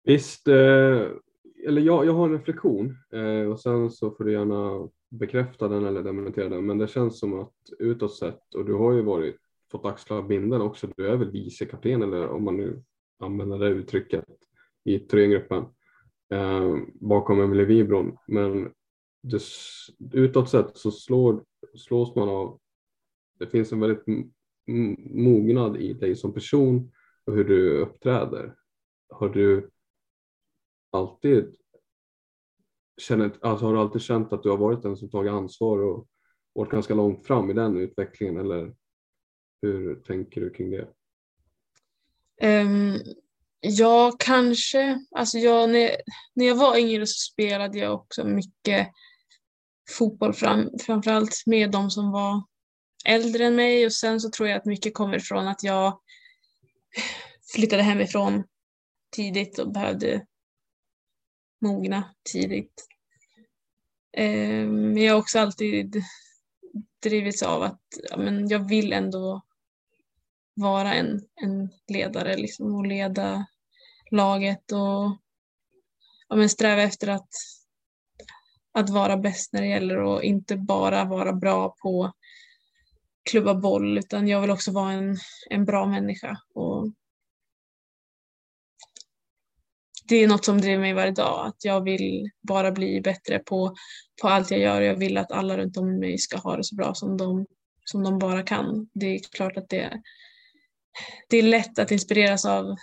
Visst, eh, eller jag, jag har en reflektion eh, och sen så får du gärna bekräfta den eller dementera den, men det känns som att utåt sett, och du har ju varit fått axla binden också. Du är väl vice kapten eller om man nu använder det uttrycket i Thorengruppen eh, bakom Emelie Wibron. Men det, utåt sett så slår, slås man av. Det finns en väldigt mognad i dig som person och hur du uppträder. Har du alltid känner, alltså har du alltid känt att du har varit den som tagit ansvar och varit ganska långt fram i den utvecklingen eller hur tänker du kring det? Um, ja, kanske. Alltså jag, när, när jag var yngre så spelade jag också mycket fotboll, fram, framförallt med de som var äldre än mig och sen så tror jag att mycket kommer ifrån att jag flyttade hemifrån tidigt och behövde mogna tidigt. Ehm, men jag har också alltid drivits av att ja, men jag vill ändå vara en, en ledare liksom, och leda laget och ja, men sträva efter att, att vara bäst när det gäller och inte bara vara bra på klubba boll utan jag vill också vara en, en bra människa. Och det är något som driver mig varje dag, att jag vill bara bli bättre på, på allt jag gör. Jag vill att alla runt om mig ska ha det så bra som de, som de bara kan. Det är klart att det, det är lätt att inspireras av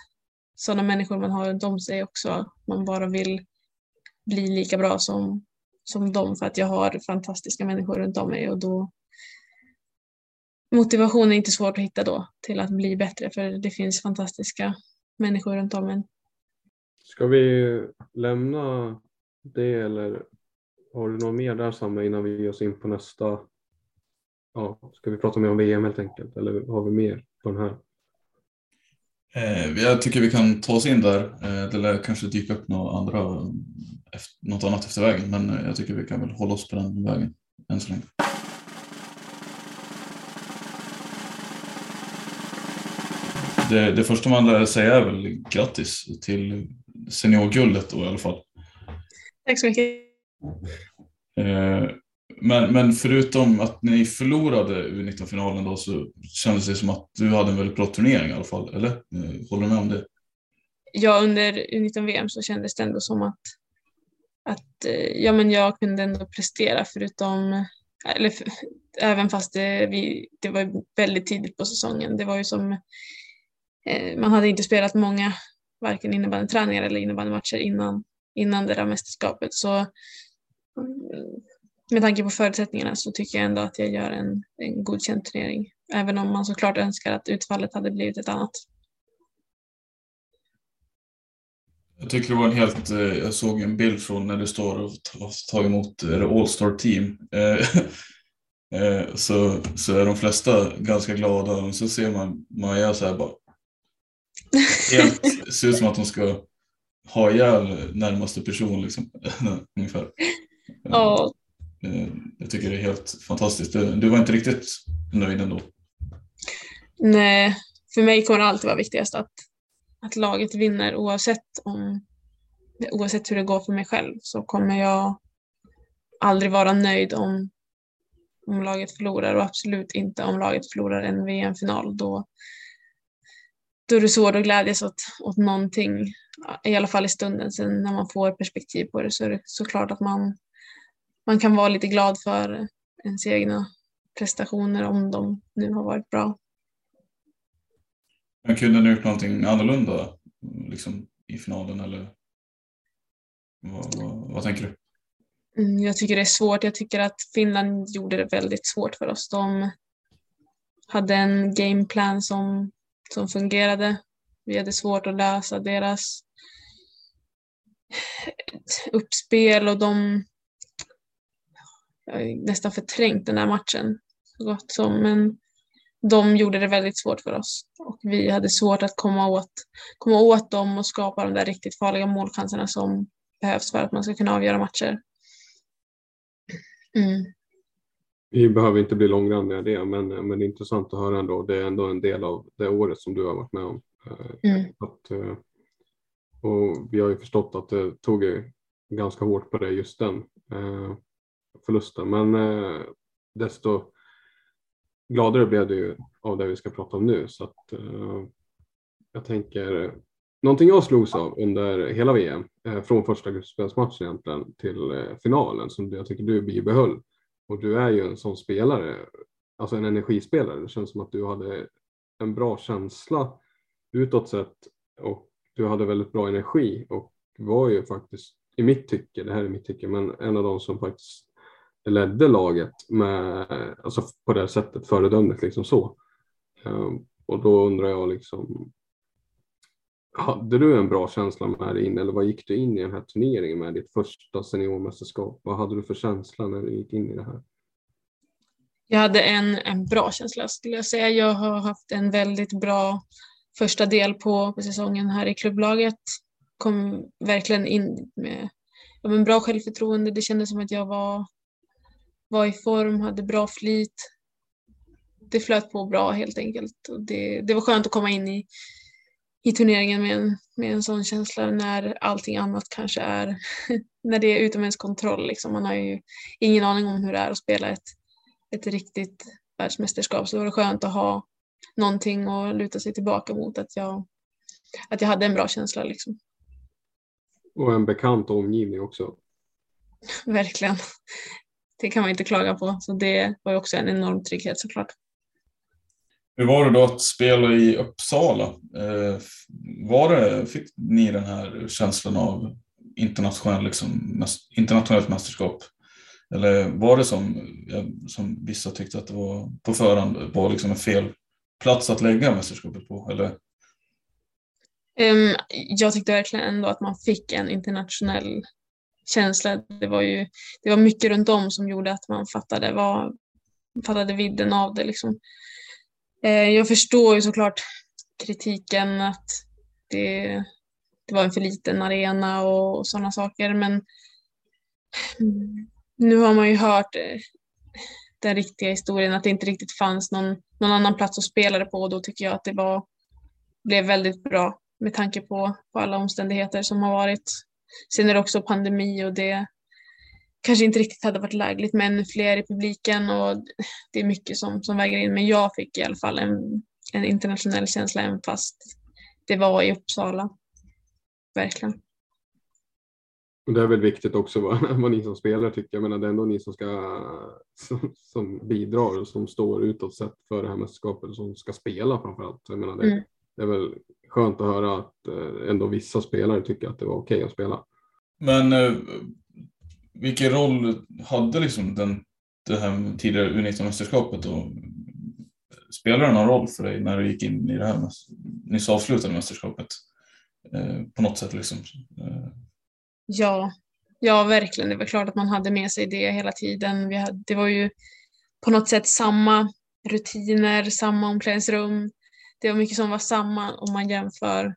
sådana människor man har runt om sig också. Man bara vill bli lika bra som, som dem för att jag har fantastiska människor runt om mig och då motivation är inte svårt att hitta då till att bli bättre för det finns fantastiska människor runt om en. Ska vi lämna det eller har du något mer där Samme innan vi ger oss in på nästa? Ja, ska vi prata mer om VM helt enkelt eller har vi mer på den här? Eh, jag tycker vi kan ta oss in där. Eh, det lär kanske dyka upp något, andra, något annat efter vägen men eh, jag tycker vi kan väl hålla oss på den vägen än så länge. Det, det första man lär säga är väl grattis till seniorguldet då i alla fall. Tack så mycket. Men, men förutom att ni förlorade U19-finalen då så kändes det som att du hade en väldigt bra turnering i alla fall, eller? Eh, håller du med om det? Ja, under U19-VM så kändes det ändå som att, att eh, ja, men jag kunde ändå prestera förutom, eller för, även fast det, vi, det var väldigt tidigt på säsongen. Det var ju som, eh, man hade inte spelat många, varken innebandyträningar eller innebandymatcher innan, innan det där mästerskapet. Så mm, med tanke på förutsättningarna så tycker jag ändå att jag gör en, en godkänd turnering. Även om man såklart önskar att utfallet hade blivit ett annat. Jag tycker det var en helt, eh, jag såg en bild från när du står och tar emot All Star Team. Eh, eh, så, så är de flesta ganska glada och så ser man Maja så här bara. Helt, ser ut som att hon ska ha ihjäl närmaste person liksom. Ungefär. Ja, Eh, jag tycker det är helt fantastiskt. Du var inte riktigt nöjd ändå? Nej, för mig kommer det alltid vara viktigast att, att laget vinner oavsett, om, oavsett hur det går för mig själv så kommer jag aldrig vara nöjd om, om laget förlorar och absolut inte om laget förlorar en VM-final. Då, då är det svårt att glädjas åt, åt någonting, i alla fall i stunden. Sen när man får perspektiv på det så är det såklart att man man kan vara lite glad för ens egna prestationer om de nu har varit bra. Men kunde ni gjort någonting annorlunda liksom, i finalen eller vad, vad, vad tänker du? Mm, jag tycker det är svårt. Jag tycker att Finland gjorde det väldigt svårt för oss. De hade en gameplan som, som fungerade. Vi hade svårt att lösa deras uppspel och de jag har nästan förträngt den här matchen så gott som. Men de gjorde det väldigt svårt för oss och vi hade svårt att komma åt, komma åt dem och skapa de där riktigt farliga målchanserna som behövs för att man ska kunna avgöra matcher. Mm. Vi behöver inte bli långrandiga det, men, men det är intressant att höra ändå. Det är ändå en del av det året som du har varit med om. Mm. Att, eh, och vi har ju förstått att det tog ganska hårt på det just den. Eh, förlusten. Men eh, desto gladare blev ju av det vi ska prata om nu. Så att, jag tänker, någonting jag slogs av under hela VM, från första gruppspelsmatchen egentligen till finalen, som jag tycker du bibehöll. Och du är ju en sån spelare, alltså en energispelare. Det känns som att du hade en bra känsla utåt sett och du hade väldigt bra energi och var ju faktiskt i mitt tycke, det här är mitt tycke, men en av de som faktiskt ledde laget med, alltså på det sättet föredömligt liksom så. Ehm, och då undrar jag liksom, hade du en bra känsla med dig in eller vad gick du in i den här turneringen med ditt första seniormästerskap? Vad hade du för känsla när du gick in i det här? Jag hade en, en bra känsla skulle jag säga. Jag har haft en väldigt bra första del på, på säsongen här i klubblaget. Kom verkligen in med ja, men bra självförtroende. Det kändes som att jag var var i form, hade bra flyt. Det flöt på bra helt enkelt. Och det, det var skönt att komma in i, i turneringen med en, med en sån känsla när allting annat kanske är, när det är utom ens kontroll. Liksom. Man har ju ingen aning om hur det är att spela ett, ett riktigt världsmästerskap. Så det var skönt att ha någonting att luta sig tillbaka mot, att jag, att jag hade en bra känsla. Liksom. Och en bekant omgivning också. Verkligen det kan man inte klaga på. Så det var ju också en enorm trygghet såklart. Hur var det då att spela i Uppsala? Eh, var det, fick ni den här känslan av internationell, liksom, internationellt mästerskap? Eller var det som, som vissa tyckte att det var på förhand var liksom en fel plats att lägga mästerskapet på? Eller? Um, jag tyckte verkligen ändå att man fick en internationell känsla. Det var ju det var mycket runt om som gjorde att man fattade, vad, fattade vidden av det. Liksom. Eh, jag förstår ju såklart kritiken att det, det var en för liten arena och, och sådana saker men nu har man ju hört eh, den riktiga historien att det inte riktigt fanns någon, någon annan plats att spela det på och då tycker jag att det var, blev väldigt bra med tanke på, på alla omständigheter som har varit. Sen är det också pandemi och det kanske inte riktigt hade varit lägligt med ännu fler i publiken och det är mycket som, som väger in men jag fick i alla fall en, en internationell känsla även fast det var i Uppsala. Verkligen. Och det är väl viktigt också vad, vad ni som spelare tycker. Jag menar, det är ändå ni som, ska, som, som bidrar och som står utåt sett för det här mästerskapet och som ska spela framför allt. Jag menar, det, mm. det är väl skönt att höra att eh, ändå vissa spelare tycker att det var okej okay att spela. Men eh, vilken roll hade liksom den, det här tidigare U19-mästerskapet? Spelade det någon roll för dig när du gick in i det här nyss avslutade mästerskapet? Eh, på något sätt liksom? Eh, Ja, ja verkligen. Det var klart att man hade med sig det hela tiden. Vi hade, det var ju på något sätt samma rutiner, samma omklädningsrum. Det var mycket som var samma om man jämför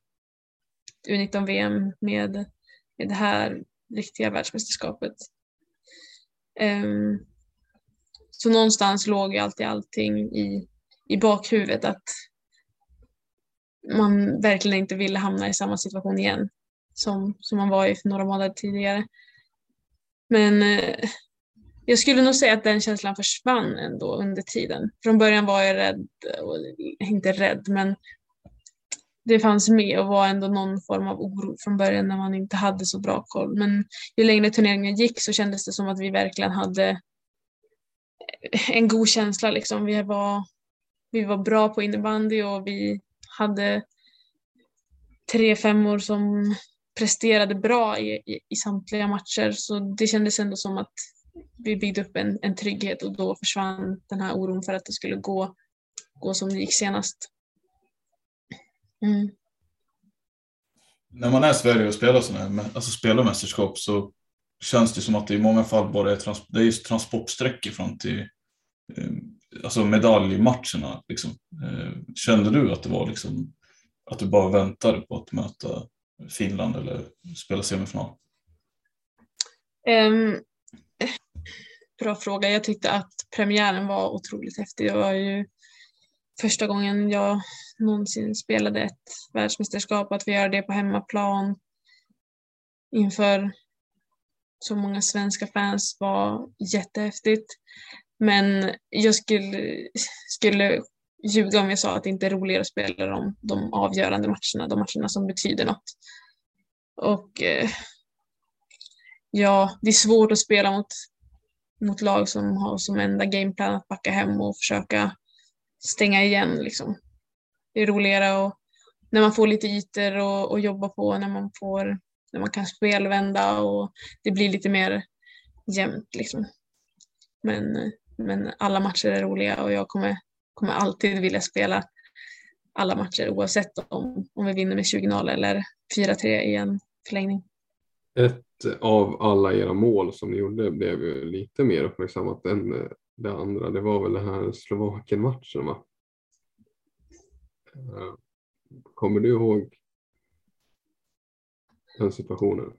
U19-VM med, med det här riktiga världsmästerskapet. Um, så någonstans låg ju alltid allting i, i bakhuvudet att man verkligen inte ville hamna i samma situation igen som, som man var i för några månader tidigare. Men eh, jag skulle nog säga att den känslan försvann ändå under tiden. Från början var jag rädd, och, inte rädd, men det fanns med och var ändå någon form av oro från början när man inte hade så bra koll. Men ju längre turneringen gick så kändes det som att vi verkligen hade en god känsla. Liksom. Vi, var, vi var bra på innebandy och vi hade tre femmor som presterade bra i, i, i, samtliga matcher så det kändes ändå som att vi byggde upp en, en trygghet och då försvann den här oron för att det skulle gå, gå som det gick senast. Mm. När man är i Sverige och spelar, såna alltså spelar mästerskap så känns det som att det i många fall bara är, trans, det är transportsträckor fram till eh, alltså medaljmatcherna. Liksom. Eh, kände du att det var liksom, att du bara väntade på att möta Finland eller spela semifinal? Um, bra fråga. Jag tyckte att premiären var otroligt häftig. Det var ju första gången jag någonsin spelade ett världsmästerskap. Att vi gör det på hemmaplan inför så många svenska fans var jättehäftigt. Men jag skulle, skulle ljuga om jag sa att det inte är roligare att spela de, de avgörande matcherna, de matcherna som betyder något. Och eh, ja, det är svårt att spela mot, mot lag som har som enda gameplan att backa hem och försöka stänga igen. Liksom. Det är roligare och när man får lite ytor och, och jobba på, när man, får, när man kan spelvända och det blir lite mer jämnt. Liksom. Men, men alla matcher är roliga och jag kommer kommer alltid vilja spela alla matcher oavsett om, om vi vinner med 20-0 eller 4-3 i en förlängning. Ett av alla era mål som ni gjorde blev ju lite mer uppmärksammat än det andra. Det var väl den här Slovakien-matchen va? Eh, kommer du ihåg den situationen?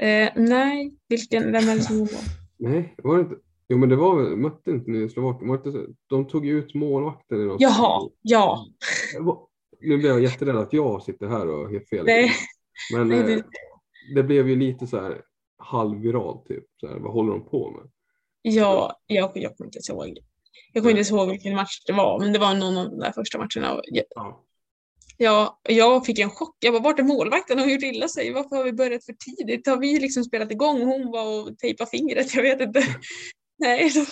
Eh, nej, vilken, vem är det som var? Nej, var det inte? Jo men det var väl, mötte inte ni Slovakien? De tog ju ut målvakten. I något Jaha, ja. Nu blev jag jätterädd att jag sitter här och har helt fel. Nej. Men Nej, det... Eh, det blev ju lite så här halvviralt typ. Så här, vad håller de på med? Ja, jag, jag kommer inte ens ihåg. Jag kommer inte ihåg vilken match det var, men det var någon av de där första matcherna. Ja. Ja, jag fick en chock. Jag bara, vart är målvakten? Hon gjort illa sig. Varför har vi börjat för tidigt? Har vi liksom spelat igång? Hon var och tejpade fingret. Jag vet inte. Nej. Då...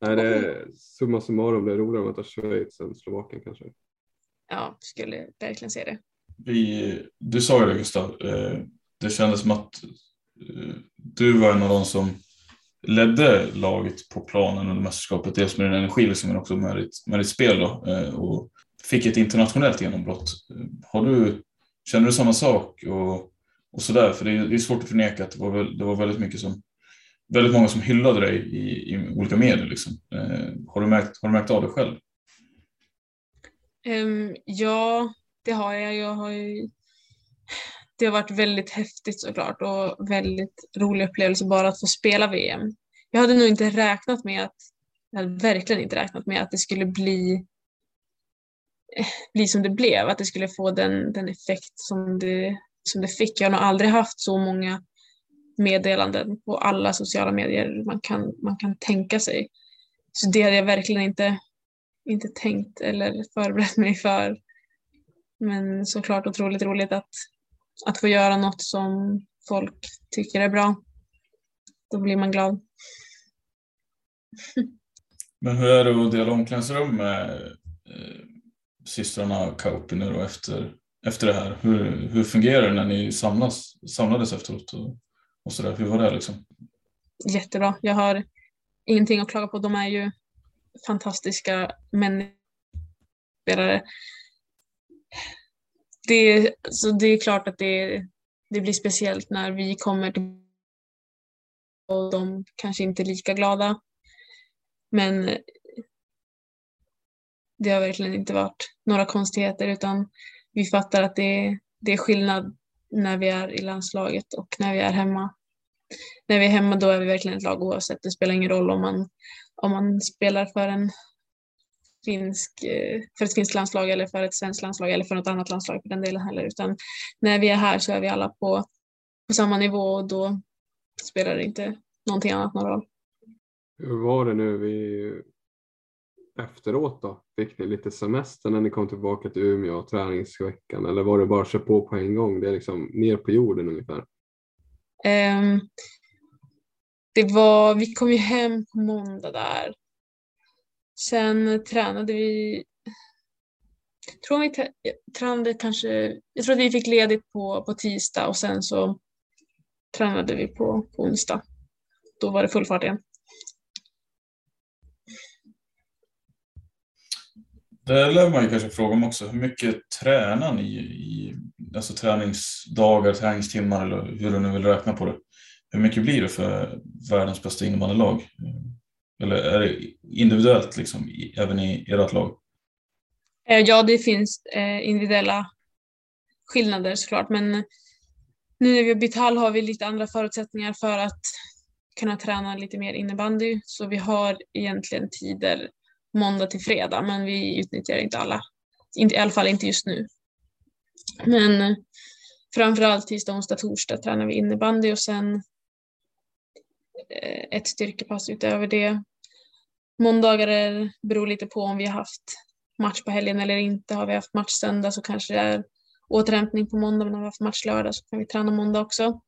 Nej, det är summa summarum. Det är roligare att möta Schweiz än Slovakien kanske. Ja, skulle verkligen säga det. Vi, du sa ju det Gustav, eh, det kändes som att eh, du var en av de som ledde laget på planen under mästerskapet. Dels med din energi liksom, men också med ditt, med ditt spel. Då, eh, och fick ett internationellt genombrott. Har du, känner du samma sak? Och, och sådär? För det är, det är svårt att förneka att det var, det var väldigt mycket som väldigt många som hyllade dig i, i olika medier. Liksom. Eh, har, du märkt, har du märkt av det själv? Um, ja, det har jag. jag har ju... Det har varit väldigt häftigt såklart och väldigt rolig upplevelse bara att få spela VM. Jag hade nog inte räknat med att, jag hade verkligen inte räknat med att det skulle bli, eh, bli som det blev, att det skulle få den, den effekt som det, som det fick. Jag har nog aldrig haft så många meddelanden på alla sociala medier man kan, man kan tänka sig. Så det hade jag verkligen inte, inte tänkt eller förberett mig för. Men såklart otroligt roligt att, att få göra något som folk tycker är bra. Då blir man glad. Men hur är det att dela omklädningsrum med eh, systrarna Kauppi då efter, efter det här? Hur, hur fungerar det när ni samlas, samlades efteråt? Och och så där. Hur var det liksom? Jättebra. Jag har ingenting att klaga på. De är ju fantastiska människor. Det, så det är klart att det, det blir speciellt när vi kommer till och de kanske inte är lika glada. Men det har verkligen inte varit några konstigheter utan vi fattar att det, det är skillnad när vi är i landslaget och när vi är hemma. När vi är hemma då är vi verkligen ett lag oavsett. Det spelar ingen roll om man, om man spelar för, en finsk, eh, för ett finskt landslag eller för ett svenskt landslag eller för något annat landslag för den delen heller. Utan när vi är här så är vi alla på, på samma nivå och då spelar det inte någonting annat någon roll. Hur var det nu vi efteråt då? Fick ni lite semester när ni kom tillbaka till Umeå träningsveckan eller var det bara att köra på på en gång? Det är liksom ner på jorden ungefär. Um, det var, vi kom ju hem på måndag där. Sen tränade vi, jag tror vi tränade kanske, jag tror att vi fick ledigt på, på tisdag och sen så tränade vi på, på onsdag. Då var det full fart igen. Det lär man ju kanske fråga om också. Hur mycket tränar ni i alltså träningsdagar, träningstimmar eller hur du nu vill räkna på det? Hur mycket blir det för världens bästa innebandylag? Eller är det individuellt liksom, även i ert lag? Eh, ja, det finns eh, individuella skillnader såklart, men nu när vi har bytt hall har vi lite andra förutsättningar för att kunna träna lite mer innebandy. Så vi har egentligen tider måndag till fredag, men vi utnyttjar inte alla. Inte, I alla fall inte just nu. Men eh, framförallt tisdag, onsdag, torsdag tränar vi innebandy och sen eh, ett styrkepass utöver det. Måndagar beror lite på om vi har haft match på helgen eller inte. Har vi haft match söndag så kanske det är återhämtning på måndag, men har vi haft match lördag så kan vi träna måndag också.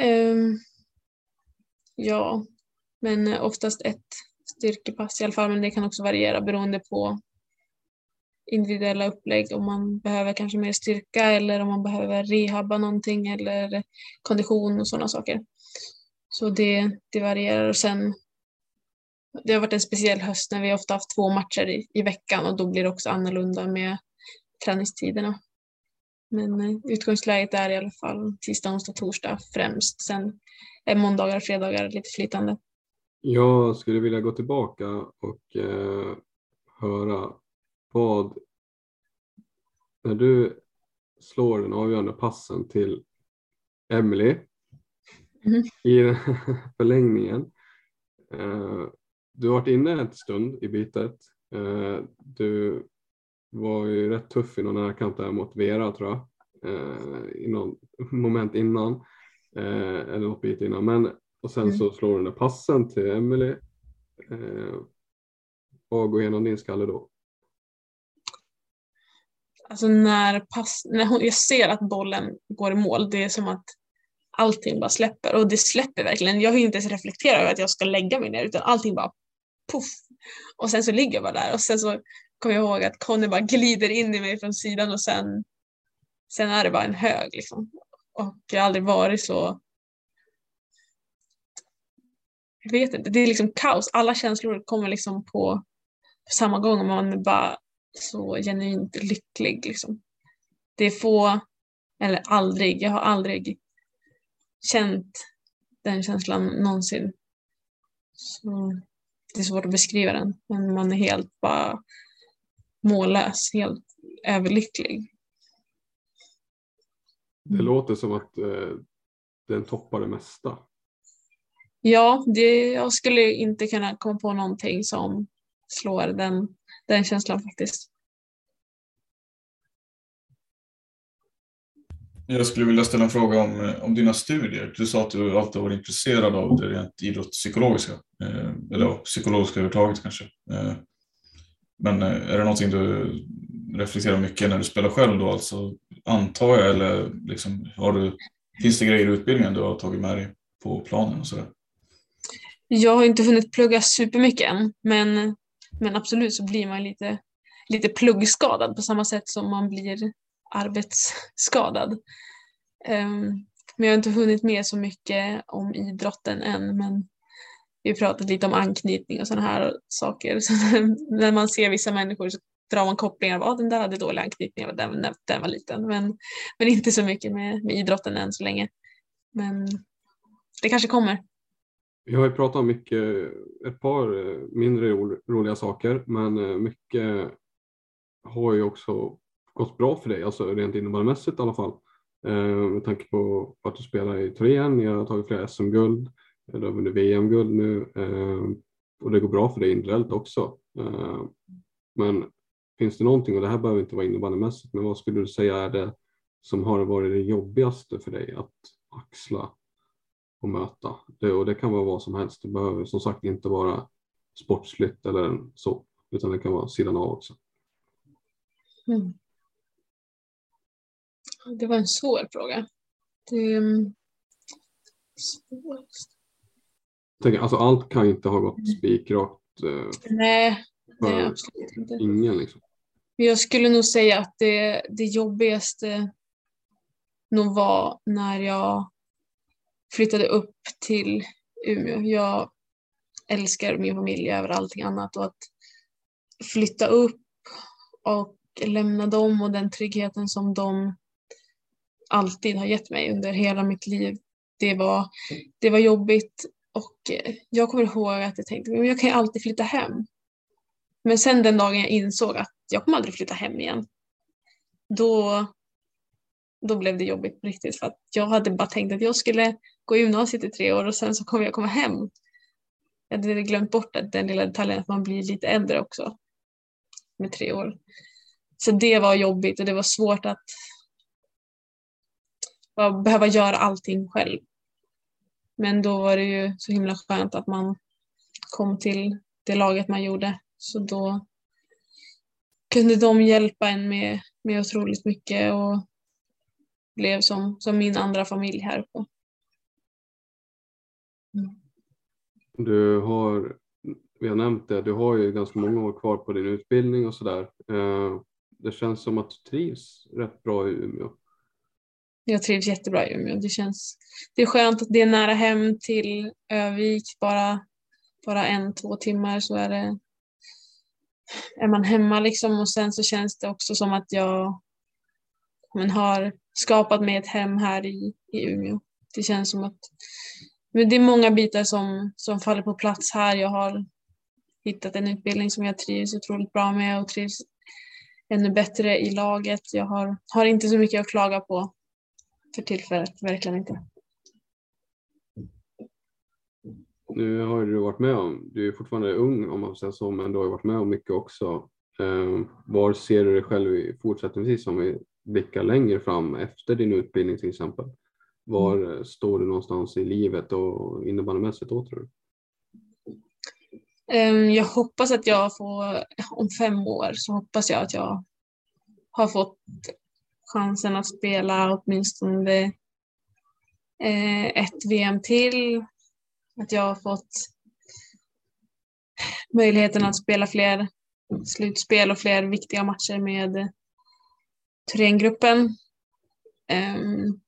Um, ja, men eh, oftast ett styrkepass i alla fall, men det kan också variera beroende på individuella upplägg om man behöver kanske mer styrka eller om man behöver rehabba någonting eller kondition och sådana saker. Så det, det varierar och sen det har varit en speciell höst när vi ofta haft två matcher i, i veckan och då blir det också annorlunda med träningstiderna. Men eh, utgångsläget är i alla fall tisdag, onsdag, torsdag främst. Sen är måndagar och fredagar lite flytande. Jag skulle vilja gå tillbaka och eh, höra vad, när du slår den avgörande passen till Emily mm. i förlängningen. Eh, du har varit inne en stund i bytet. Eh, du var ju rätt tuff i någon närkamp där mot Vera tror jag. Eh, I någon moment innan. Eh, eller något byte innan. Men och sen mm. så slår du den där passen till Emily. Eh, vad går igenom din skalle då? Alltså när, pass, när hon, jag ser att bollen går i mål, det är som att allting bara släpper och det släpper verkligen. Jag har inte ens reflekterat över att jag ska lägga mig ner utan allting bara puff. Och sen så ligger jag bara där och sen så kommer jag ihåg att Conny bara glider in i mig från sidan och sen, sen är det bara en hög liksom. Och jag har aldrig varit så jag vet inte, det är liksom kaos. Alla känslor kommer liksom på, på samma gång och man är bara så genuint lycklig. Liksom. Det är få, eller aldrig, jag har aldrig känt den känslan någonsin. Så det är svårt att beskriva den, men man är helt bara mållös, helt överlycklig. Det låter som att eh, den toppar det mesta. Ja, det, jag skulle inte kunna komma på någonting som slår den, den känslan faktiskt. Jag skulle vilja ställa en fråga om, eh, om dina studier. Du sa att du alltid varit intresserad av det rent idrottspsykologiska, eh, eller psykologiska överhuvudtaget kanske. Eh, men eh, är det någonting du reflekterar mycket när du spelar själv då, alltså, antar jag, eller liksom, har du, finns det grejer i utbildningen du har tagit med dig på planen och sådär? Jag har inte hunnit plugga supermycket än, men, men absolut så blir man lite, lite pluggskadad på samma sätt som man blir arbetsskadad. Ehm, men jag har inte hunnit med så mycket om idrotten än, men vi har pratat lite om anknytning och sådana här saker. Så när man ser vissa människor så drar man kopplingar. Ah, den där hade dålig anknytning, den, den, den var liten. Men, men inte så mycket med, med idrotten än så länge. Men det kanske kommer. Vi har ju pratat om mycket, ett par eh, mindre roliga saker, men eh, mycket har ju också gått bra för dig, alltså rent innebandymässigt i alla fall. Eh, med tanke på att du spelar i Torén, ni har tagit flera SM-guld, du har vunnit VM-guld nu eh, och det går bra för dig individuellt också. Eh, men finns det någonting, och det här behöver inte vara innebandymässigt, men vad skulle du säga är det som har varit det jobbigaste för dig att axla och möta. Det, och det kan vara vad som helst. Det behöver som sagt inte vara sportsligt eller så, utan det kan vara sidan av också. Mm. Det var en svår fråga. Det, um, Tänker, alltså allt kan inte ha gått spikrakt. Eh, nej, nej, absolut inte. Ingen liksom. Jag skulle nog säga att det, det jobbigaste nog var när jag flyttade upp till Umeå. Jag älskar min familj över allting annat och att flytta upp och lämna dem och den tryggheten som de alltid har gett mig under hela mitt liv. Det var, det var jobbigt och eh, jag kommer ihåg att jag tänkte att jag kan ju alltid flytta hem. Men sen den dagen jag insåg att jag kommer aldrig flytta hem igen, då, då blev det jobbigt på riktigt för att jag hade bara tänkt att jag skulle gå gymnasiet i tre år och sen så kommer jag komma hem. Jag hade glömt bort den lilla detaljen att man blir lite äldre också. Med tre år. Så det var jobbigt och det var svårt att behöva göra allting själv. Men då var det ju så himla skönt att man kom till det laget man gjorde. Så då kunde de hjälpa en med, med otroligt mycket och blev som, som min andra familj här uppe. Mm. Du har, vi har nämnt det, du har ju ganska många år kvar på din utbildning och sådär. Eh, det känns som att du trivs rätt bra i Umeå. Jag trivs jättebra i Umeå. Det känns det är skönt att det är nära hem till Övik. Bara, bara en, två timmar så är, det, är man hemma liksom. Och sen så känns det också som att jag men, har skapat mig ett hem här i, i Umeå. Det känns som att men det är många bitar som, som faller på plats här. Jag har hittat en utbildning som jag trivs otroligt bra med och trivs ännu bättre i laget. Jag har, har inte så mycket att klaga på för tillfället, verkligen inte. Nu har du varit med om, du är fortfarande ung om man säger så, men du har varit med om mycket också. Eh, var ser du dig själv fortsättningsvis om vi blickar längre fram efter din utbildning till exempel? Var mm. står du någonstans i livet och innebandymässigt då tror du? Ehm, jag hoppas att jag får, om fem år så hoppas jag att jag har fått chansen att spela åtminstone eh, ett VM till. Att jag har fått möjligheten att spela fler slutspel och fler viktiga matcher med Thorengruppen. Ehm,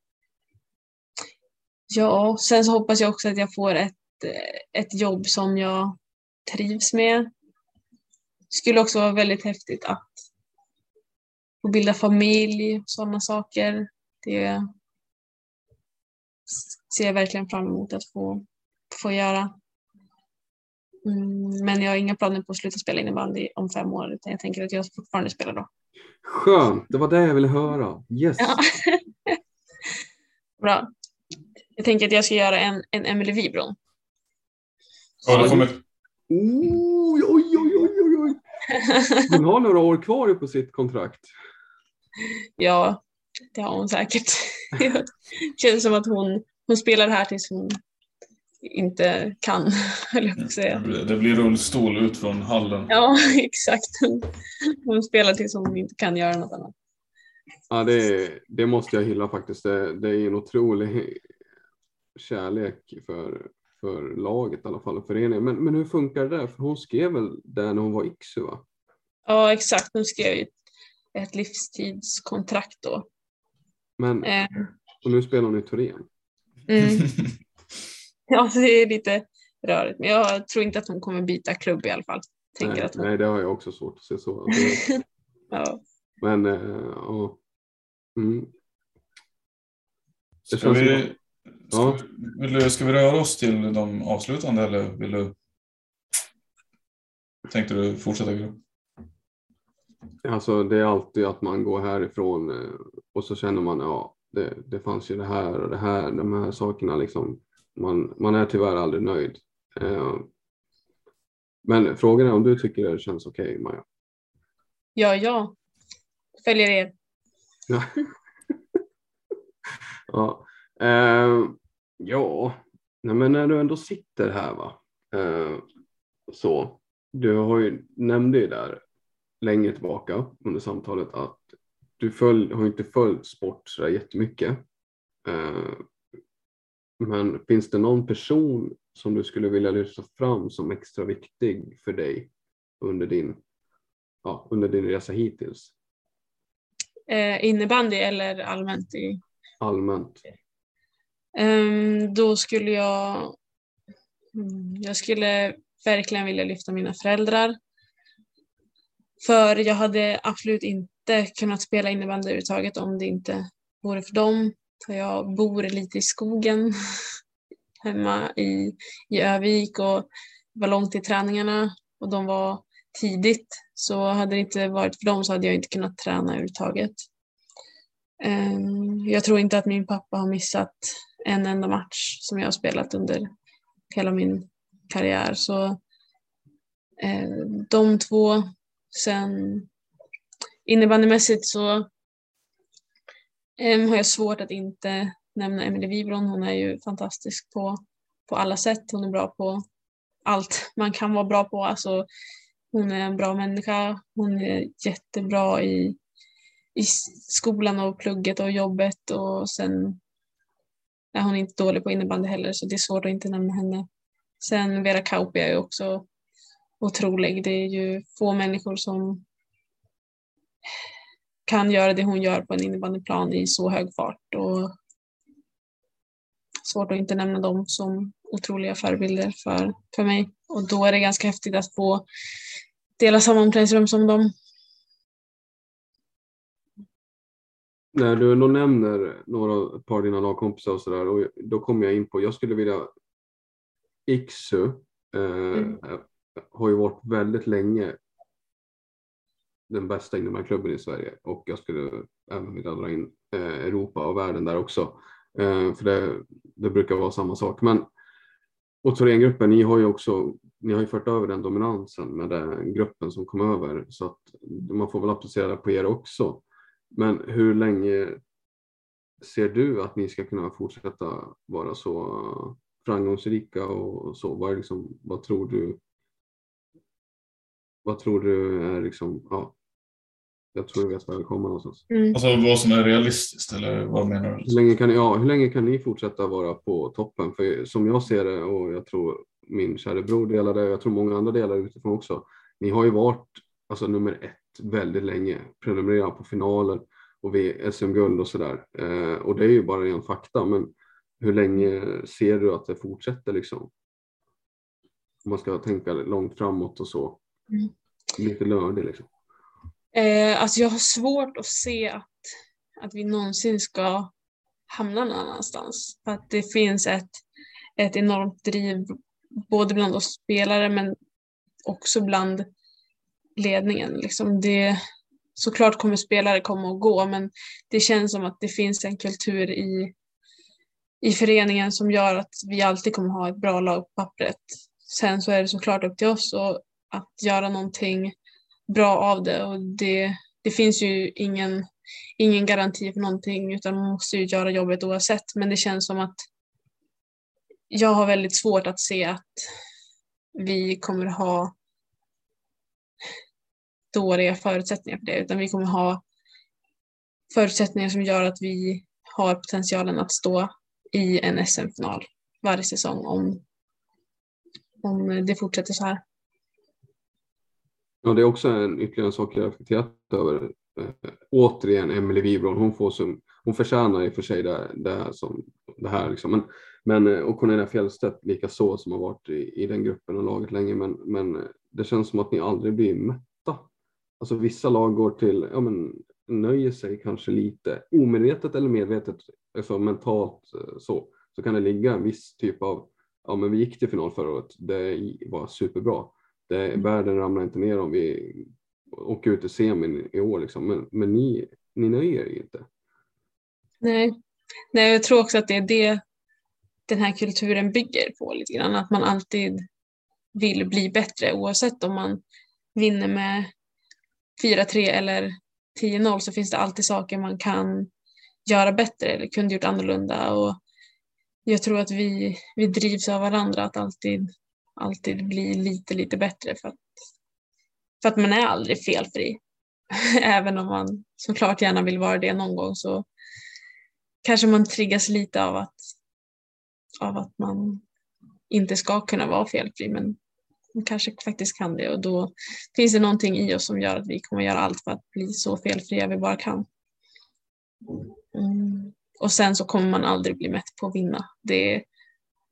ja, sen så hoppas jag också att jag får ett ett jobb som jag trivs med. Skulle också vara väldigt häftigt att få bilda familj, sådana saker. Det ser jag verkligen fram emot att få, få göra. Mm, men jag har inga planer på att sluta spela innebandy om fem år utan jag tänker att jag fortfarande spelar då. Skönt, det var det jag ville höra. Yes. Ja. Bra. Jag tänker att jag ska göra en, en Emily Wibron. Ja, det kommer... Oj, oj. Hon har några år kvar på sitt kontrakt. Ja, det har hon säkert. Det känns som att hon, hon spelar här tills hon inte kan, höll jag på att säga. Det blir- Det blir rullstol ut från hallen. Ja, exakt. Hon, hon spelar tills hon inte kan göra något annat. Ja, det, det måste jag hylla faktiskt. Det, det är en otrolig kärlek för, för laget i alla fall, föreningen. Men, men hur funkar det? För hon skrev väl det när hon var Iksu va? Ja, exakt. Hon skrev ju ett livstidskontrakt då. Men, Eh, och nu spelar hon i Torén. mm. Ja, det är lite rörigt. Men jag tror inte att hon kommer byta klubb i alla fall. Tänker Nej, att hon, nej, det har jag också svårt att se så. Ja. men, eh, ja. Mm. Det Ska vi, ska, Ja. vill du, ska vi röra oss till de avslutande eller vill du? Tänkte du fortsätta? Alltså det är alltid att man går härifrån eh, och så känner man ja, det, det fanns ju det här och det här, de här sakerna liksom. Man, man är tyvärr aldrig nöjd. Eh, Men frågan är om du tycker det känns okej, Maja? ja, ja. Följer er. Ja. ja. Eh, ja, Nej, men när du ändå sitter här va. Eh, så, du har ju, nämnde ju där länge tillbaka under samtalet att du följ, har inte följt sport så där jättemycket. Eh, men finns det någon person som du skulle vilja lyfta fram som extra viktig för dig under din, ja, under din resa hittills? Eh, innebandy eller allmänt i Allmänt. Ehm, då skulle jag... Mm, jag skulle verkligen vilja lyfta mina föräldrar. För jag hade absolut inte kunnat spela innebandy överhuvudtaget om det inte vore för dem. För jag bor lite i skogen hemma i, i Övik och det var långt till träningarna och de var tidigt. Så hade det inte varit för dem så hade jag inte kunnat träna överhuvudtaget. Ehm, jag tror inte att min pappa har missat en enda match som jag har spelat under hela min karriär. Så eh, de två. Sen innebandymässigt så eh, har jag svårt att inte nämna Emelie Wibron. Hon är ju fantastisk på, på alla sätt. Hon är bra på allt man kan vara bra på. Alltså, hon är en bra människa. Hon är jättebra i i skolan och plugget och jobbet och sen är hon inte dålig på innebandy heller så det är svårt att inte nämna henne. Sen Vera Kauppi är ju också otrolig. Det är ju få människor som kan göra det hon gör på en innebandyplan i så hög fart och svårt att inte nämna dem som otroliga förebilder för, för mig. Och då är det ganska häftigt att få dela samma omklädningsrum som dem. När du då nämner några ett par av dina lagkompisar och sådär, och då kommer jag in på, jag skulle vilja, Iksu eh, Mm. har ju varit väldigt länge den bästa innebandyklubben i Sverige och jag skulle även vilja dra in eh, Europa och världen där också. Eh, för det, det brukar vara samma sak. Men och Thorengruppen, ni har ju också ni har ju fört över den dominansen med den gruppen som kom över så att man får väl applicera det på er också. Men hur länge ser du att ni ska kunna fortsätta vara så framgångsrika och så? Vad, liksom, vad tror du? Vad tror du är liksom, ja, jag tror du vet var jag vill komma någonstans. Mm. Alltså vad som är realistiskt eller vad menar du? Hur länge, kan, ja, hur länge kan ni fortsätta vara på toppen? För som jag ser det och jag tror min kära bror delar det och jag tror många andra delar utifrån också. Ni har ju varit alltså, nummer ett väldigt länge, prenumererat på finaler och SM-guld och sådär. Eh, och det är ju bara ren fakta, men hur länge ser du att det fortsätter liksom? Om man ska tänka långt framåt och så. Mm. Lite lördig liksom. Eh, alltså jag har svårt att se att, att vi någonsin ska hamna någon annanstans. För att det finns ett, ett enormt driv både bland oss spelare men också bland ledningen. Liksom det, såklart kommer spelare komma och gå men det känns som att det finns en kultur i, i föreningen som gör att vi alltid kommer ha ett bra lag på pappret. Sen så är det såklart upp till oss och att göra någonting bra av det och det, det finns ju ingen, ingen garanti för någonting utan man måste ju göra jobbet oavsett men det känns som att jag har väldigt svårt att se att vi kommer ha dåliga förutsättningar för det utan vi kommer ha förutsättningar som gör att vi har potentialen att stå i en SM-final varje säsong om, om det fortsätter så här. Ja, det är också en ytterligare sak jag reflekterat över. Äh, återigen, Emelie Wibron, hon, får som, hon förtjänar i och för sig det, det, som, det här. Liksom. Men, men, eh, och Cornelia Fjellstedt likaså som har varit i, i den gruppen och laget länge. Men, men eh, det känns som att ni aldrig blir mätt Alltså vissa lag går till, ja men nöjer sig kanske lite omedvetet eller medvetet, alltså mentalt så, så kan det ligga en viss typ av, ja men vi gick till final förra året, det var superbra det, mm. världen ramlar inte ner om vi åker ut i semin i år. Liksom. Men, men ni, ni nöjer er inte. Nej. Nej, jag tror också att det är det den här kulturen bygger på lite grann. Att man alltid vill bli bättre oavsett om man vinner med 4-3 eller 10-0 så finns det alltid saker man kan göra bättre eller kunde gjort annorlunda. Och jag tror att vi, vi drivs av varandra att alltid alltid bli lite, lite bättre för att, för att man är aldrig felfri. Även om man såklart gärna vill vara det någon gång så kanske man triggas lite av att, av att man inte ska kunna vara felfri men kanske faktiskt kan det och då finns det någonting i oss som gör att vi kommer göra allt för att bli så felfria vi bara kan. Mm. Och sen så kommer man aldrig bli mätt på att vinna. Det,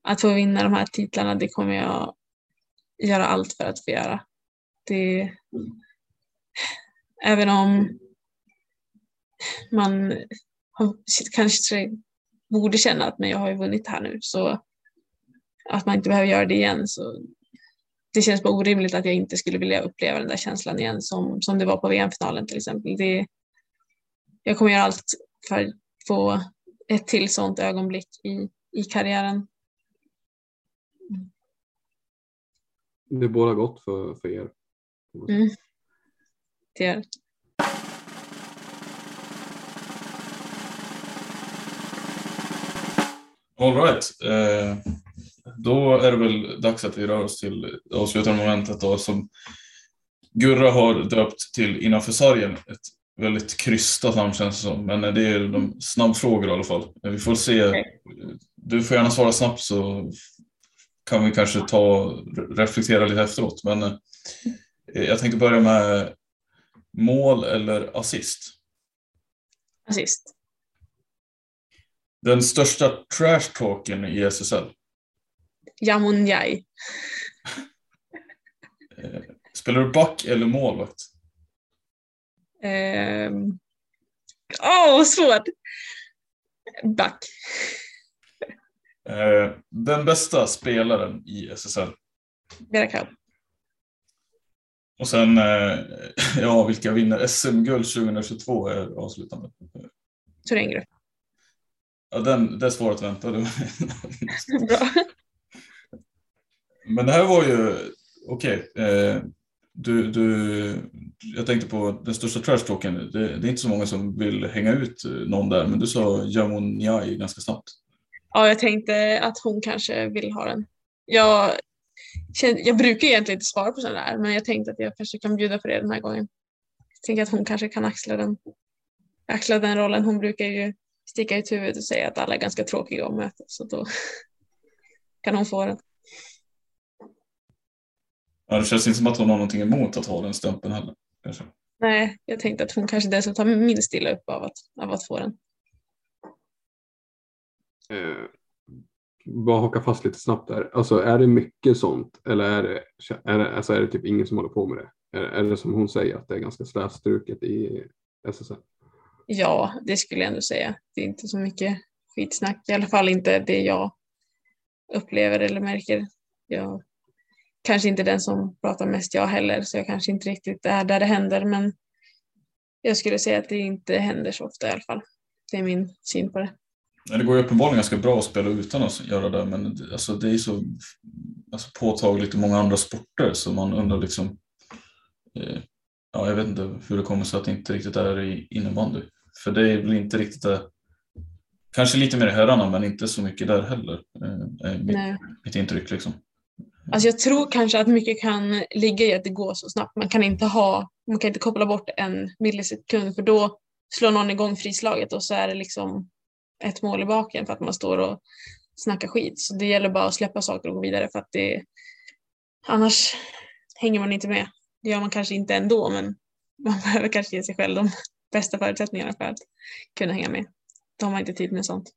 att få vinna de här titlarna, det kommer jag göra allt för att få göra. Det, även om man kanske borde känna att men jag har ju vunnit här nu så att man inte behöver göra det igen så det känns bara orimligt att jag inte skulle vilja uppleva den där känslan igen som, som det var på VM-finalen till exempel. Det, jag kommer göra allt för att få ett till sånt ögonblick i, i karriären. Det båda gott för, för er. Mm. Det gör All right. Eh, då är det väl dags att vi rör oss till det avslutande momentet då, som Gurra har döpt till Innanför sargen. Ett väldigt krystat namn känns det som, men det är de snabbfrågor i alla fall. Vi får se. Du får gärna svara snabbt så kan vi kanske ta reflektera lite efteråt. Men eh, jag tänkte börja med mål eller assist? Assist. Den största trash-talken i SSL? Jamon Jai. Eh, spelar du back eller målvakt? Ehm, åh, um... oh, svårt! Back. Eh, den bästa spelaren i SSL? Vera Kaub. Och sen, eh, ja, vilka vinner SM-guld 2022 är avslutande. Thorengrupp. Ja, den, det är svårt att vänta. Bra. Men det här var ju, okej, okay, eh, du, du, jag tänkte på den största trashtalken. Det, det, är inte så många som vill hänga ut eh, någon där, men du sa Jamon Njai ganska snabbt. Ja, jag tänkte att hon kanske vill ha den. Jag, jag brukar egentligen inte svara på sådana där, men jag tänkte att jag kanske kan bjuda på det den här gången. Jag tänker att hon kanske kan axla den, axla den rollen. Hon brukar ju sticka ut huvudet och säga att alla är ganska tråkiga att möta, så då kan hon få den. Ja, det känns inte som att hon har någonting emot att ha den stämpeln heller. Kanske. Nej, jag tänkte att hon kanske dessutom minst illa upp av att, av att få den. Eh, bara haka fast lite snabbt där. Alltså är det mycket sånt eller är det, är det, alltså är det typ ingen som håller på med det? Är, är det som hon säger att det är ganska slätstruket i SSL? Ja, det skulle jag ändå säga. Det är inte så mycket skitsnack, i alla fall inte det jag upplever eller märker. Jag kanske inte den som pratar mest jag heller, så jag kanske inte riktigt är där det händer, men jag skulle säga att det inte händer så ofta i alla fall. Det är min syn på det. Det går ju uppenbarligen ganska bra att spela utan att göra det, men alltså, det är så alltså, påtagligt i många andra sporter så man undrar liksom eh, Ja, jag vet inte hur det kommer sig att det inte riktigt är i innebandy. För det är väl inte riktigt det. Kanske lite mer i herrarna, men inte så mycket där heller. Eh, mitt, mitt intryck liksom. Alltså jag tror kanske att mycket kan ligga i att det går så snabbt. Man kan inte, ha, man kan inte koppla bort en millisekund för då slår någon igång frislaget och så är det liksom ett mål i baken för att man står och snackar skit. Så det gäller bara att släppa saker och gå vidare för att det annars hänger man inte med. Det gör man kanske inte ändå men man behöver kanske ge sig själv de bästa förutsättningarna för att kunna hänga med. Då har man inte tid med sånt.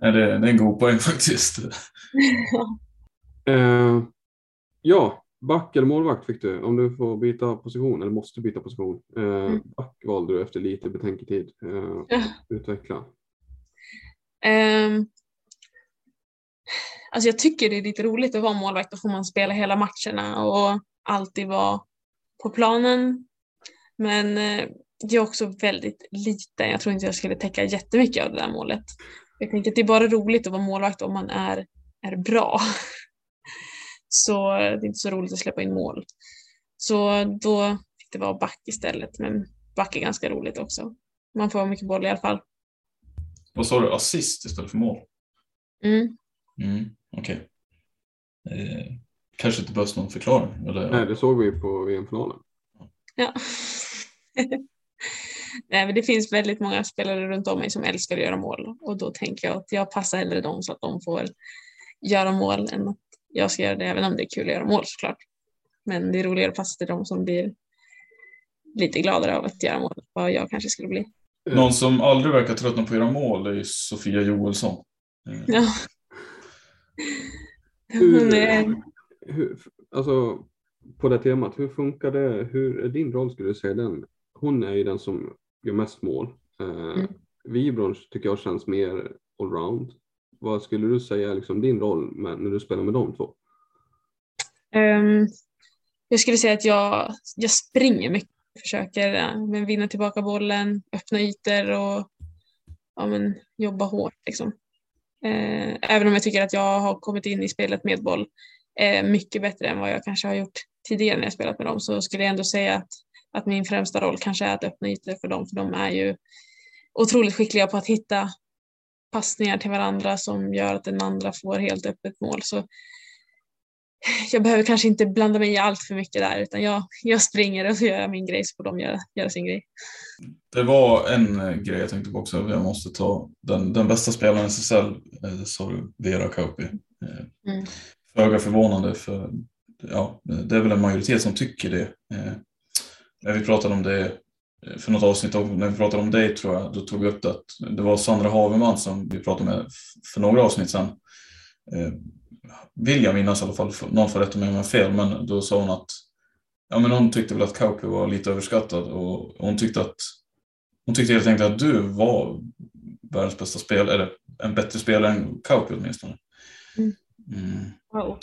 Ja, det, är en god poäng faktiskt. uh, ja, back eller målvakt fick du. Om du får byta position eller måste byta position. Uh, mm. Back valde du efter lite betänketid. Uh, ja. Utveckla. Um, alltså jag tycker det är lite roligt att vara målvakt. Då får man spela hela matcherna och alltid vara på planen. Men det är också väldigt lite. Jag tror inte jag skulle täcka jättemycket av det där målet. Jag tänker att det är bara roligt att vara målvakt om man är, är bra. Så det är inte så roligt att släppa in mål. Så då fick det vara back istället. Men back är ganska roligt också. Man får mycket boll i alla fall. Vad sa du, assist istället för mål? Mm. mm Okej. Okay. Eh, kanske inte behövs någon förklaring? Eller? Nej, det såg vi på VM-finalen. Ja. Nej, men det finns väldigt många spelare runt om mig som älskar att göra mål och då tänker jag att jag passar hellre dem så att de får göra mål än att jag ska göra det, även om det är kul att göra mål såklart. Men det är roligare att passa till dem som blir lite gladare av att göra mål än vad jag kanske skulle bli. Någon som aldrig verkar tröttna på att göra mål är Sofia Joelsson. Ja. Hur, hur, alltså, på det temat, hur funkar det? Hur är din roll skulle du säga den? Hon är ju den som gör mest mål. Eh, mm. Vibrons tycker jag känns mer allround. Vad skulle du säga är liksom din roll med, när du spelar med de två? Um, jag skulle säga att jag, jag springer mycket, försöker eh, men vinna tillbaka bollen, öppna ytor och ja, men, jobba hårt. Liksom. Uh, även om jag tycker att jag har kommit in i spelet med boll uh, mycket bättre än vad jag kanske har gjort tidigare när jag spelat med dem så skulle jag ändå säga att att min främsta roll kanske är att öppna ytor för dem, för de är ju otroligt skickliga på att hitta passningar till varandra som gör att den andra får helt öppet mål. Så jag behöver kanske inte blanda mig i allt för mycket där utan jag, jag springer och så gör jag min grej så får de göra, göra sin grej. Det var en eh, grej jag tänkte på också, jag måste ta den, den bästa spelaren i SSL, eh, sa du, Vera Kauppi. Eh, mm. Föga förvånande för ja, det är väl en majoritet som tycker det när vi pratade om det för något avsnitt, när vi pratade om dig tror jag, då tog vi upp det att det var Sandra Haveman som vi pratade med för några avsnitt sedan. Eh, vill jag minnas i alla fall, någon får rätta mig om jag har fel, men då sa hon att ja, men hon tyckte väl att Kauppi var lite överskattad och hon tyckte att hon tyckte helt enkelt att du var världens bästa spelare, eller en bättre spelare än Kauppi åtminstone. Mm. Mm. Wow.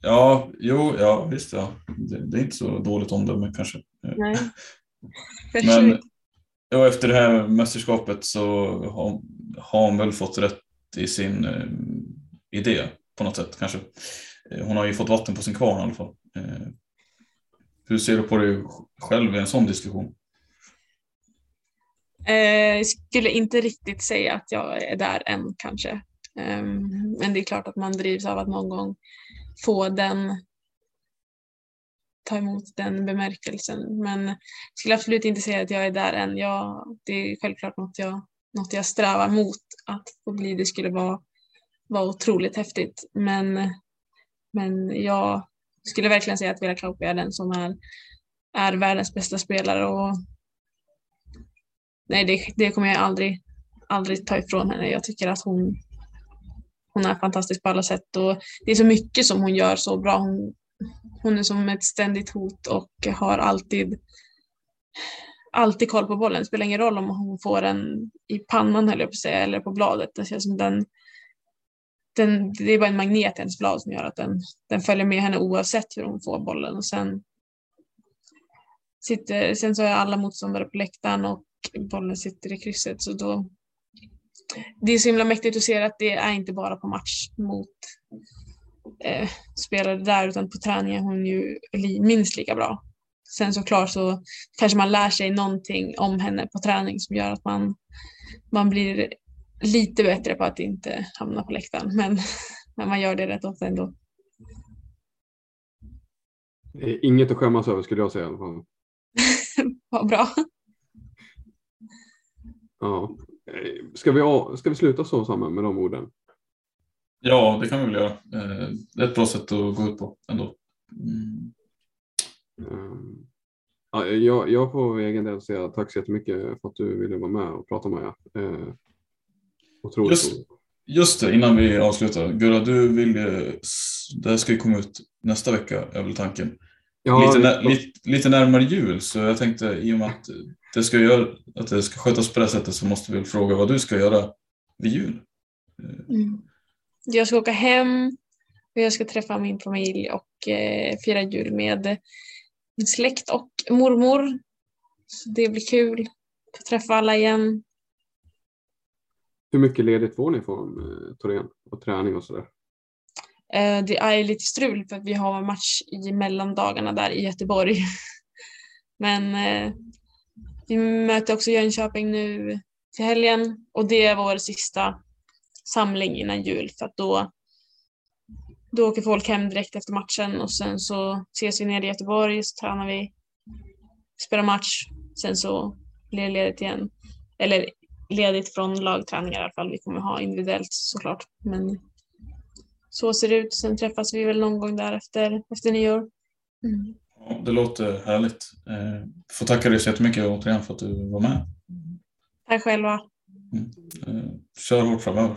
Ja, jo, ja visst ja. Det, det är inte så dåligt omdöme kanske. Nej. Men ja, efter det här mästerskapet så har, har hon väl fått rätt i sin eh, idé på något sätt kanske. Eh, hon har ju fått vatten på sin kvarn i alla fall. Eh, hur ser du på dig själv i en sån diskussion? Eh, jag skulle inte riktigt säga att jag är där än kanske. Eh, men det är klart att man drivs av att någon gång få den ta emot den bemärkelsen. Men jag skulle absolut inte säga att jag är där än. Jag, det är självklart något jag, något jag strävar mot att få bli. Det skulle vara, vara otroligt häftigt. Men, men jag skulle verkligen säga att Vera Kauppi är den som är, är världens bästa spelare. Och nej, det, det kommer jag aldrig, aldrig ta ifrån henne. Jag tycker att hon, hon är fantastisk på alla sätt och det är så mycket som hon gör så bra. Hon, hon är som ett ständigt hot och har alltid alltid koll på bollen. Det spelar ingen roll om hon får den i pannan höll jag på att säga, eller på bladet. Det känns som den, den, det är bara en magnet i hennes blad som gör att den, den följer med henne oavsett hur hon får bollen. Och sen, sitter, sen så är alla motståndare på läktaren och bollen sitter i krysset. Så då, det är så himla mäktigt att se att det är inte bara på match mot eh, spelare där utan på träningen hon är ju minst lika bra. Sen såklart så kanske man lär sig någonting om henne på träning som gör att man, man blir lite bättre på att inte hamna på läktaren. Men, men man gör det rätt ofta ändå. Inget att skämmas över skulle jag säga i alla fall. Vad bra. Ja. Ska vi, ska vi sluta så samman med de orden? Ja, det kan vi väl göra. Eh, det är ett bra sätt att gå ut på ändå. Mm. Um, ja, jag, jag får egen del säga tack så jättemycket för att du ville vara med och prata med mig. Uh, otroligt just, just det, innan vi avslutar. Gurra, du vill det här ska ju komma ut nästa vecka är väl tanken. Ja, lite, när, lite, lite, närmare jul, så jag tänkte i och med att det ska, göra, att det ska skötas på det sättet så måste vi fråga vad du ska göra vid jul. Mm. Jag ska åka hem och jag ska träffa min familj och eh, fira jul med min släkt och mormor. Så det blir kul att träffa alla igen. Hur mycket ledigt får ni från eh, Torén och träning och sådär? Eh, det är lite strul för att vi har match i mellandagarna där i Göteborg. Men eh, vi möter också Jönköping nu till helgen och det är vår sista samling innan jul för att då då åker folk hem direkt efter matchen och sen så ses vi nere i Göteborg, så tränar vi, spelar match, sen så blir det ledigt igen. Eller ledigt från lagträningar i alla fall. Vi kommer ha individuellt såklart. Men så ser det ut. Sen träffas vi väl någon gång där efter, efter nyår. Mm. Ja, det låter härligt. Eh, får tacka dig så jättemycket återigen för att du var med. Tack själva. Mm. Eh, kör hårt framöver.